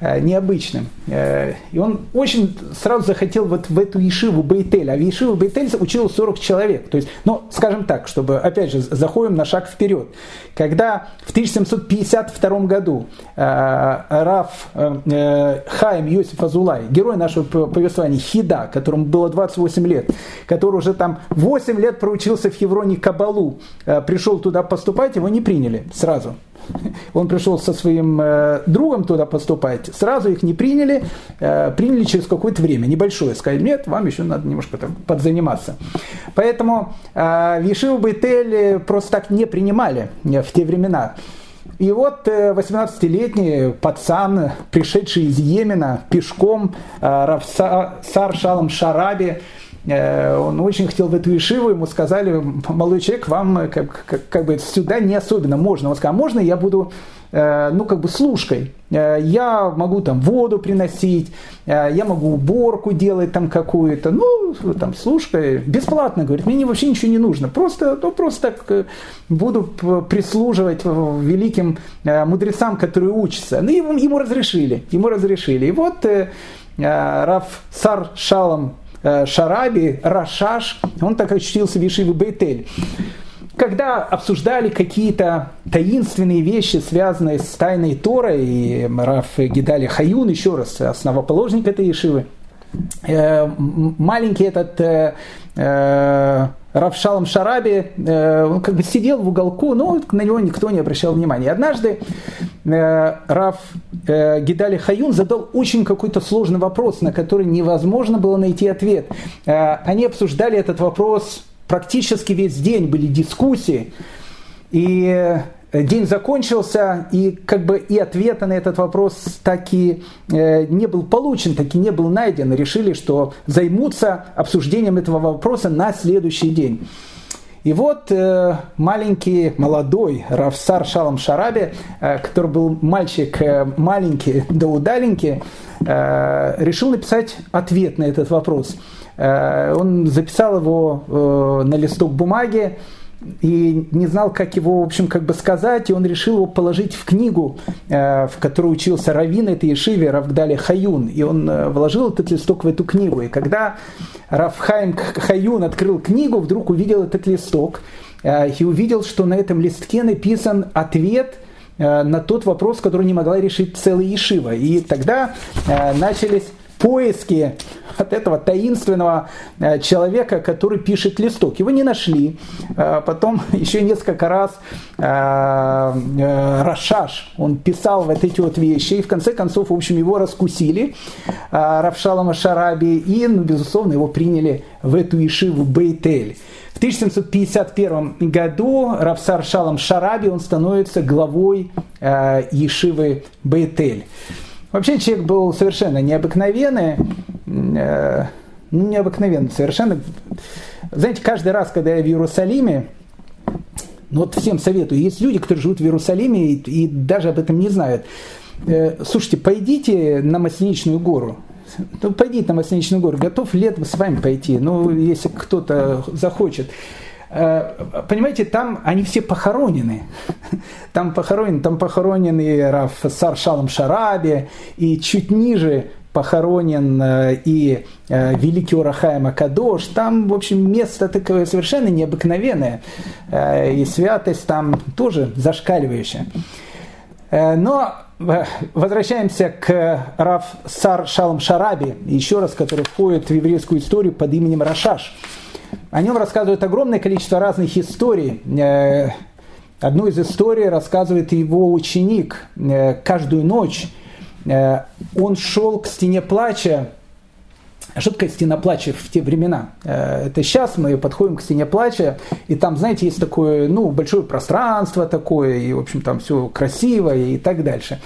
э, необычным. Э, и он очень сразу захотел вот в эту Ешиву Бейтель. А в Ешиву Бейтель учил 40 человек. То есть, ну, скажем так, чтобы, опять же, заходим на шаг вперед. Когда в 1752 году Раф Хаим Йосиф Азулай, герой нашего повествования, Хида, которому было 28 лет, который уже там 8 лет проучился в Хевроне Кабалу, пришел туда поступать, его не приняли сразу. Он пришел со своим э, другом туда поступать, сразу их не приняли, э, приняли через какое-то время, небольшое. Сказали, нет, вам еще надо немножко там подзаниматься. Поэтому э, Бейтель просто так не принимали э, в те времена. И вот 18-летний э, пацан, пришедший из Йемена пешком, э, Равсар Шалом Шараби, Э, он очень хотел в эту Ишиву, ему сказали, молодой человек, вам э, как, как, как бы сюда не особенно можно. Он сказал, «А можно я буду э, ну, как бы служкой. Я могу там воду приносить, я могу уборку делать там какую-то, ну, там, служкой, бесплатно, говорит, мне вообще ничего не нужно, просто, ну, просто так буду прислуживать великим мудрецам, которые учатся. Ну, ему, ему разрешили, ему разрешили. И вот Раф Сар Шалом Э, Шараби, Рашаш, он так очутился в Ешиве Бейтель. Когда обсуждали какие-то таинственные вещи, связанные с тайной Торой, и Раф Гидали Хаюн, еще раз, основоположник этой Ешивы, э, маленький этот э, Равшалом Шараби, э, он как бы сидел в уголку, но на него никто не обращал внимания. Однажды э, Рав э, Гидали Хаюн задал очень какой-то сложный вопрос, на который невозможно было найти ответ. Они обсуждали этот вопрос практически весь день, были дискуссии. И день закончился, и как бы и ответа на этот вопрос так и э, не был получен, так и не был найден. Решили, что займутся обсуждением этого вопроса на следующий день. И вот э, маленький, молодой Равсар Шалом Шараби, э, который был мальчик э, маленький да удаленький, э, решил написать ответ на этот вопрос. Э, он записал его э, на листок бумаги, и не знал, как его, в общем, как бы сказать, и он решил его положить в книгу, э, в которой учился Равин этой Ешиве, Равгдали Хаюн, и он э, вложил этот листок в эту книгу. И когда Равхайм Хаюн открыл книгу, вдруг увидел этот листок, э, и увидел, что на этом листке написан ответ на тот вопрос, который не могла решить целая Ешива. И тогда начались поиски от этого таинственного э, человека, который пишет листок. Его не нашли. Э, потом еще несколько раз э, Рашаш, он писал вот эти вот вещи, и в конце концов, в общем, его раскусили Равшалама Шараби, и, ну, безусловно, его приняли в эту Ишиву Бейтель. В 1751 году Равсар Шалам Шараби, он становится главой Ешивы Бейтель. Вообще человек был совершенно необыкновенный, э, ну, необыкновенный совершенно. Знаете, каждый раз, когда я в Иерусалиме, ну вот всем советую, есть люди, которые живут в Иерусалиме и, и даже об этом не знают. Э, слушайте, пойдите на Масленичную гору, ну, пойдите на Масленичную гору, готов летом с вами пойти, ну, если кто-то захочет. Э, понимаете, там они все похоронены. Там похоронен, там похоронен и Раф Сар Шалом Шараби, и чуть ниже похоронен э, и э, великий Урахаем Акадош. Там, в общем, место такое совершенно необыкновенное. И святость там тоже зашкаливающая. Но возвращаемся к Раф Сар Шалом Шараби, еще раз, который входит в еврейскую историю под именем Рашаш. О нем рассказывают огромное количество разных историй. Э, одну из историй рассказывает его ученик. Э, каждую ночь он шел к стене плача, что такое стена плача в те времена? Это сейчас мы подходим к стене плача, и там, знаете, есть такое, ну, большое пространство такое, и, в общем, там все красиво и так дальше.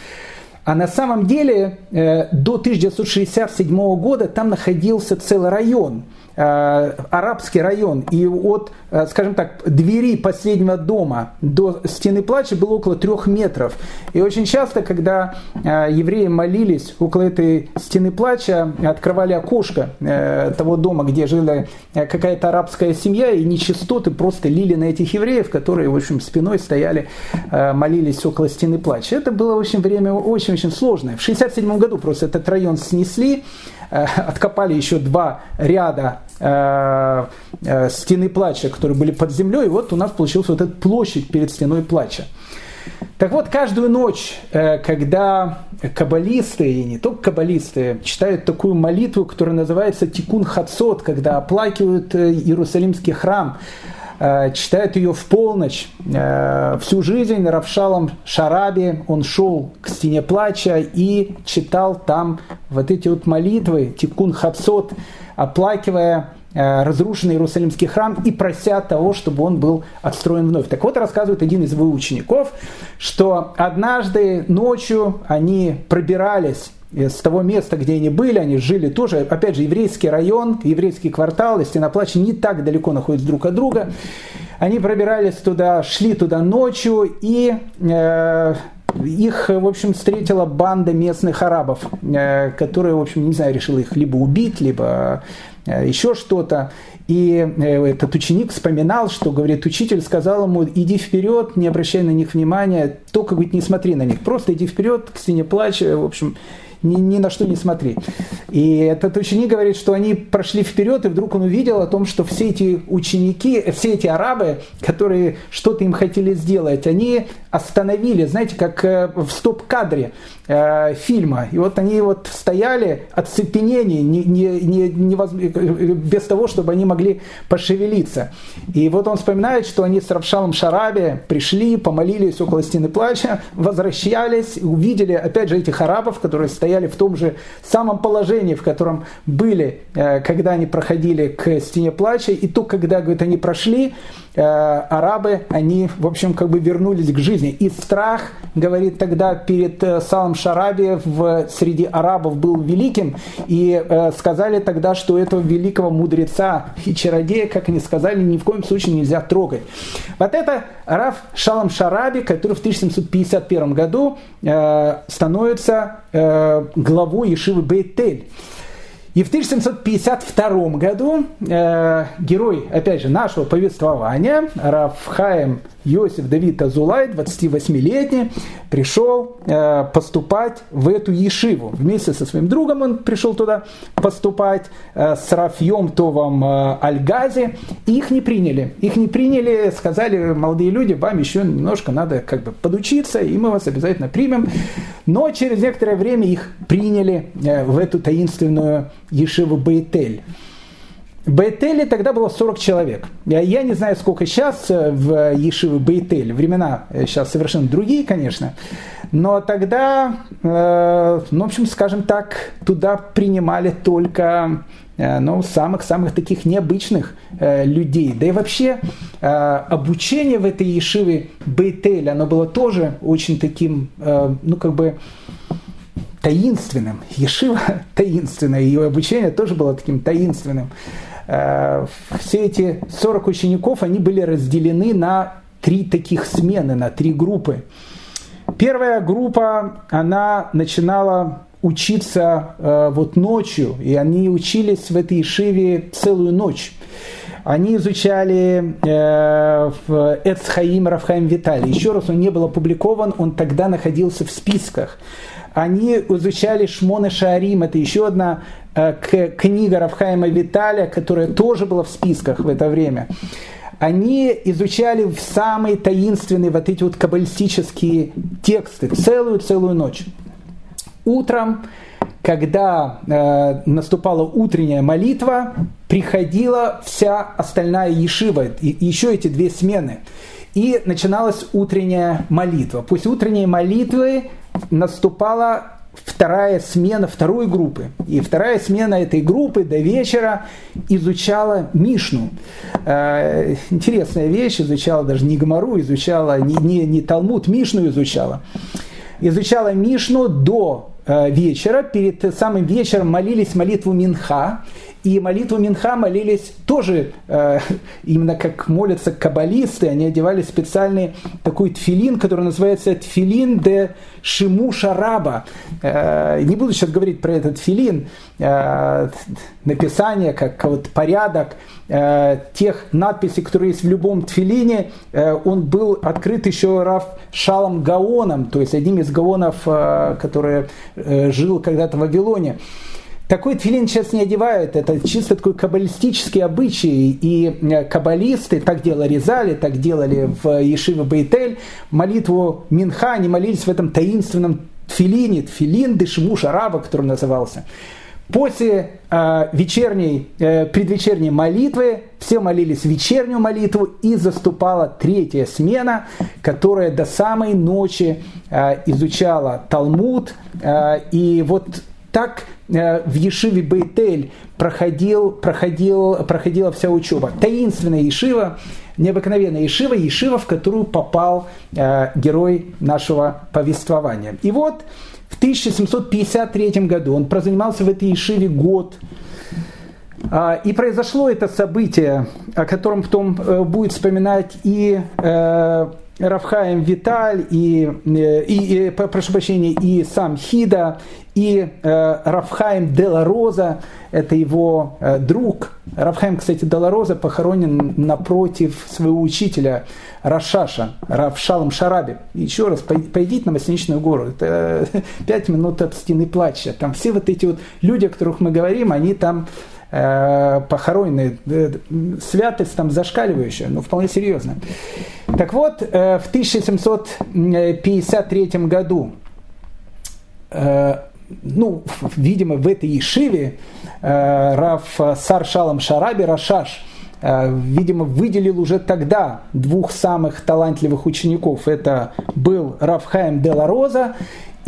А на самом деле до 1967 года там находился целый район – Э, арабский район, и от, э, скажем так, двери последнего дома до стены плача было около трех метров. И очень часто, когда э, евреи молились около этой стены плача, открывали окошко того дома, где жила какая-то арабская семья, и нечистоты просто лили на этих евреев, которые, в общем, спиной стояли, молились около стены плача. Это было, в общем, время очень-очень сложное. В 1967 году просто этот район снесли, откопали еще два ряда Э, э, стены плача, которые были под землей, и вот у нас получилась вот эта площадь перед стеной плача. Так вот, каждую ночь, э, когда каббалисты, и не только каббалисты, читают такую молитву, которая называется Тикун Хацот, когда оплакивают Иерусалимский храм, читают ее в полночь. Всю жизнь Равшалом Шараби он шел к стене плача и читал там вот эти вот молитвы, Тикун Хацот, оплакивая э, разрушенный Иерусалимский храм и прося того, чтобы он был отстроен вновь. Так вот, рассказывает один из его учеников, что однажды ночью они пробирались с того места, где они были, они жили тоже, опять же, еврейский район, еврейский квартал, и Стеноплача не так далеко находятся друг от друга. Они пробирались туда, шли туда ночью, и э, их, в общем, встретила банда местных арабов, э, которая, в общем, не знаю, решила их либо убить, либо э, еще что-то. И э, этот ученик вспоминал, что, говорит, учитель сказал ему, иди вперед, не обращай на них внимания, только, говорит, не смотри на них, просто иди вперед, к стене плача, в общем, ни, ни на что не смотри. И этот ученик говорит, что они прошли вперед, и вдруг он увидел о том, что все эти ученики, все эти арабы, которые что-то им хотели сделать, они остановили, знаете, как э, в стоп-кадре э, фильма. И вот они вот стояли от цепенения, не, не, не, без того, чтобы они могли пошевелиться. И вот он вспоминает, что они с Равшалом Шараби пришли, помолились около стены плача, возвращались, увидели опять же этих арабов, которые стояли в том же самом положении, в котором были, э, когда они проходили к стене плача. И то, когда, говорит, они прошли, э, арабы, они, в общем, как бы вернулись к жизни. И страх, говорит тогда перед э, Салом Шараби в, среди арабов был великим, и сказали тогда, что этого великого мудреца и чародея, как они сказали, ни в коем случае нельзя трогать. Вот это Раф Шалам Шараби, который в 1751 году э, становится э, главой Ешивы Бейтель. И в 1752 году э, герой, опять же, нашего повествования, Рафхаем Йосиф Давид Азулай, 28-летний, пришел э, поступать в эту ешиву. Вместе со своим другом он пришел туда поступать э, с Рафьем Товом э, Альгази. Их не приняли. Их не приняли, сказали, молодые люди, вам еще немножко надо как бы подучиться, и мы вас обязательно примем. Но через некоторое время их приняли в эту таинственную ешиву Бейтель. Бейтеле тогда было 40 человек. Я не знаю, сколько сейчас э, в Ешиве Бейтель. Времена сейчас э, совершенно другие, конечно. Но тогда, э, ну, в общем, скажем так, туда принимали только ну, самых-самых таких необычных людей. Да и вообще обучение в этой Ешиве Бейтель, оно было тоже очень таким, ну, как бы, таинственным. Ешива таинственная, ее обучение тоже было таким таинственным. Э, все эти 40 учеников, они были разделены на три таких смены, на три группы. Первая группа, она начинала учиться э, вот ночью, и они учились в этой Ишиве целую ночь. Они изучали э, Эцхаим Рафхаим Виталий. Еще раз, он не был опубликован, он тогда находился в списках. Они изучали Шмоны Шаарим, это еще одна Э, книга Равхайма Виталия, которая тоже была в списках в это время, они изучали самые таинственные вот эти вот каббалистические тексты целую-целую ночь. Утром, когда э, наступала утренняя молитва, приходила вся остальная ешива, и еще эти две смены. И начиналась утренняя молитва. После утренней молитвы наступала вторая смена второй группы. И вторая смена этой группы до вечера изучала Мишну. Э, интересная вещь, изучала даже не Гамару, изучала не, не, не Талмуд, Мишну изучала. Изучала Мишну до э, вечера, перед самым вечером молились молитву Минха, и молитву Минха молились тоже, э, именно как молятся каббалисты, они одевали специальный такой тфилин, который называется тфилин де Шиму Шараба. Э, не буду сейчас говорить про этот тфилин, э, написание, как вот порядок э, тех надписей, которые есть в любом тфилине, э, он был открыт еще Раф Шалом Гаоном, то есть одним из гаонов, э, который э, жил когда-то в Вавилоне. Такой тфилин сейчас не одевают, это чисто такой каббалистический обычай. И э, каббалисты так делали Резали, так делали в Ешиве Бейтель. Молитву Минха они молились в этом таинственном тфилине, тфилин Дешмуш Араба, который назывался. После э, вечерней, э, предвечерней молитвы все молились вечернюю молитву и заступала третья смена, которая до самой ночи изучала Талмуд. И вот так э, в Ешиве Бейтель проходил, проходил, проходила вся учеба. Таинственная Ешива, необыкновенная Ешива, Ешива, в которую попал э, герой нашего повествования. И вот в 1753 году он прозанимался в этой Ешиве год. А, и произошло это событие, о котором потом э, будет вспоминать и Равхаем Виталь, и, и, и, прошу прощения, и сам Хида, и э, Равхаим Делароза, это его э, друг. Равхаим, кстати, Делароза похоронен напротив своего учителя Рашаша, Равшалом Шараби. Еще раз, пойдите на Масличную гору, это э, пять минут от стены плача. Там все вот эти вот люди, о которых мы говорим, они там э, похоронены, э, святость там зашкаливающая, ну вполне серьезно. Так вот, э, в 1753 году э, ну, видимо, в этой Ешиве э, Раф Сар Шараби Рашаш, э, видимо, выделил уже тогда двух самых талантливых учеников. Это был Раф Хаим Дела Роза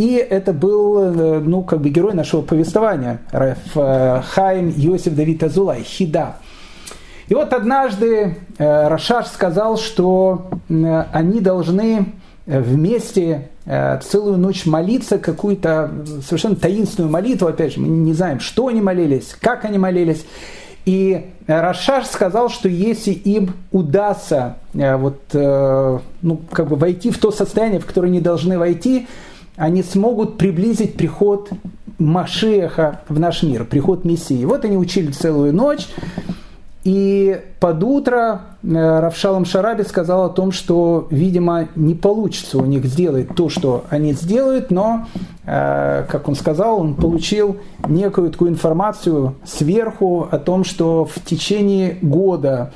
и это был, э, ну, как бы герой нашего повествования, Раф э, Хаим Йосиф Давид Азулай, Хида. И вот однажды э, Рашаш сказал, что они должны вместе целую ночь молиться какую-то совершенно таинственную молитву, опять же, мы не знаем, что они молились, как они молились. И Рашаш сказал, что если им удастся вот, ну, как бы войти в то состояние, в которое они должны войти, они смогут приблизить приход Машеха в наш мир, приход Мессии. Вот они учили целую ночь, и под утро э, Равшалом Шараби сказал о том, что, видимо, не получится у них сделать то, что они сделают, но, э, как он сказал, он получил некую такую информацию сверху о том, что в течение года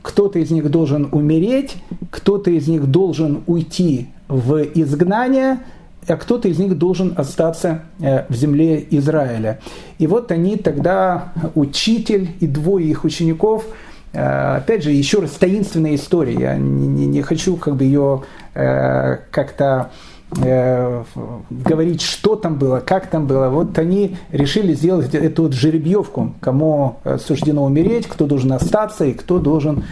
кто-то из них должен умереть, кто-то из них должен уйти в изгнание – а кто-то из них должен остаться э, в земле Израиля. И вот они тогда, учитель и двое их учеников, э, опять же, еще раз таинственная история, я не, не, хочу как бы ее э, как-то говорить, что там было, как там было. Вот они решили сделать эту вот жеребьевку, кому суждено умереть, кто должен остаться и кто должен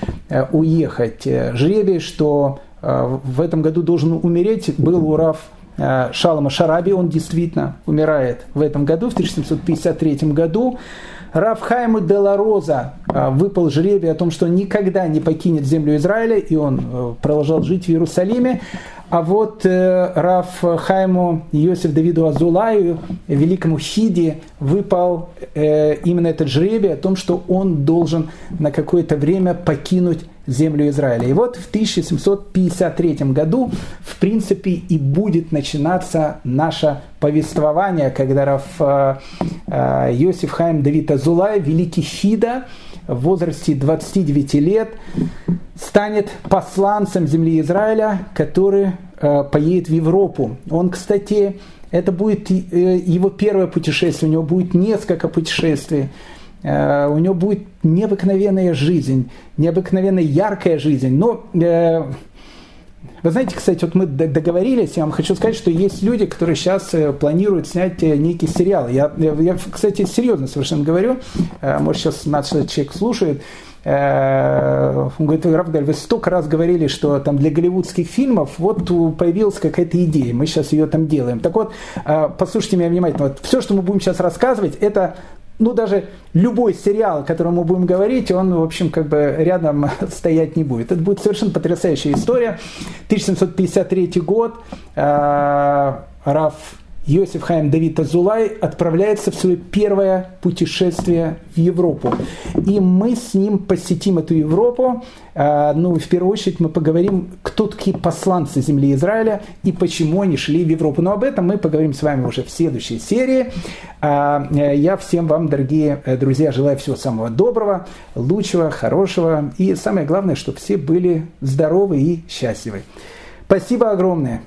уехать. Жребий, что в этом году должен умереть, был у Раф Шалома Шараби, он действительно умирает в этом году, в 1753 году. Равхайму де ла э, выпал жребий о том, что он никогда не покинет землю Израиля, и он э, продолжал жить в Иерусалиме. А вот э, Раф Хайму Иосиф Давиду Азулаю, великому Хиде, выпал э, именно этот жребий о том, что он должен на какое-то время покинуть землю Израиля. И вот в 1753 году, в принципе, и будет начинаться наше повествование, когда Раф э, э, Йосиф Хайм Давид Азулай, великий Хида, в возрасте 29 лет, станет посланцем земли Израиля, который э, поедет в Европу. Он, кстати, это будет его первое путешествие, у него будет несколько путешествий. У него будет необыкновенная жизнь, необыкновенно яркая жизнь. Но вы знаете, кстати, вот мы договорились, я вам хочу сказать, что есть люди, которые сейчас э, планируют снять э, некий сериал. Я, я кстати, серьезно совершенно говорю, э, может, сейчас наш человек слушает, он говорит, Равдаль, вы столько раз говорили, что там для голливудских фильмов вот появилась какая-то идея, мы сейчас ее там делаем. Так вот, послушайте меня внимательно, вот все, что мы будем сейчас рассказывать, это ну, даже любой сериал, о котором мы будем говорить, он, в общем, как бы рядом стоять не будет. Это будет совершенно потрясающая история. 1753 год. Э, Раф Йосиф Хайм Давид Азулай отправляется в свое первое путешествие в Европу. И мы с ним посетим эту Европу. А, ну, в первую очередь мы поговорим, кто такие посланцы земли Израиля и почему они шли в Европу. Но об этом мы поговорим с вами уже в следующей серии. А, э, я всем вам, дорогие э, друзья, желаю всего самого доброго, лучшего, хорошего. И самое главное, чтобы все были здоровы и счастливы. Спасибо огромное.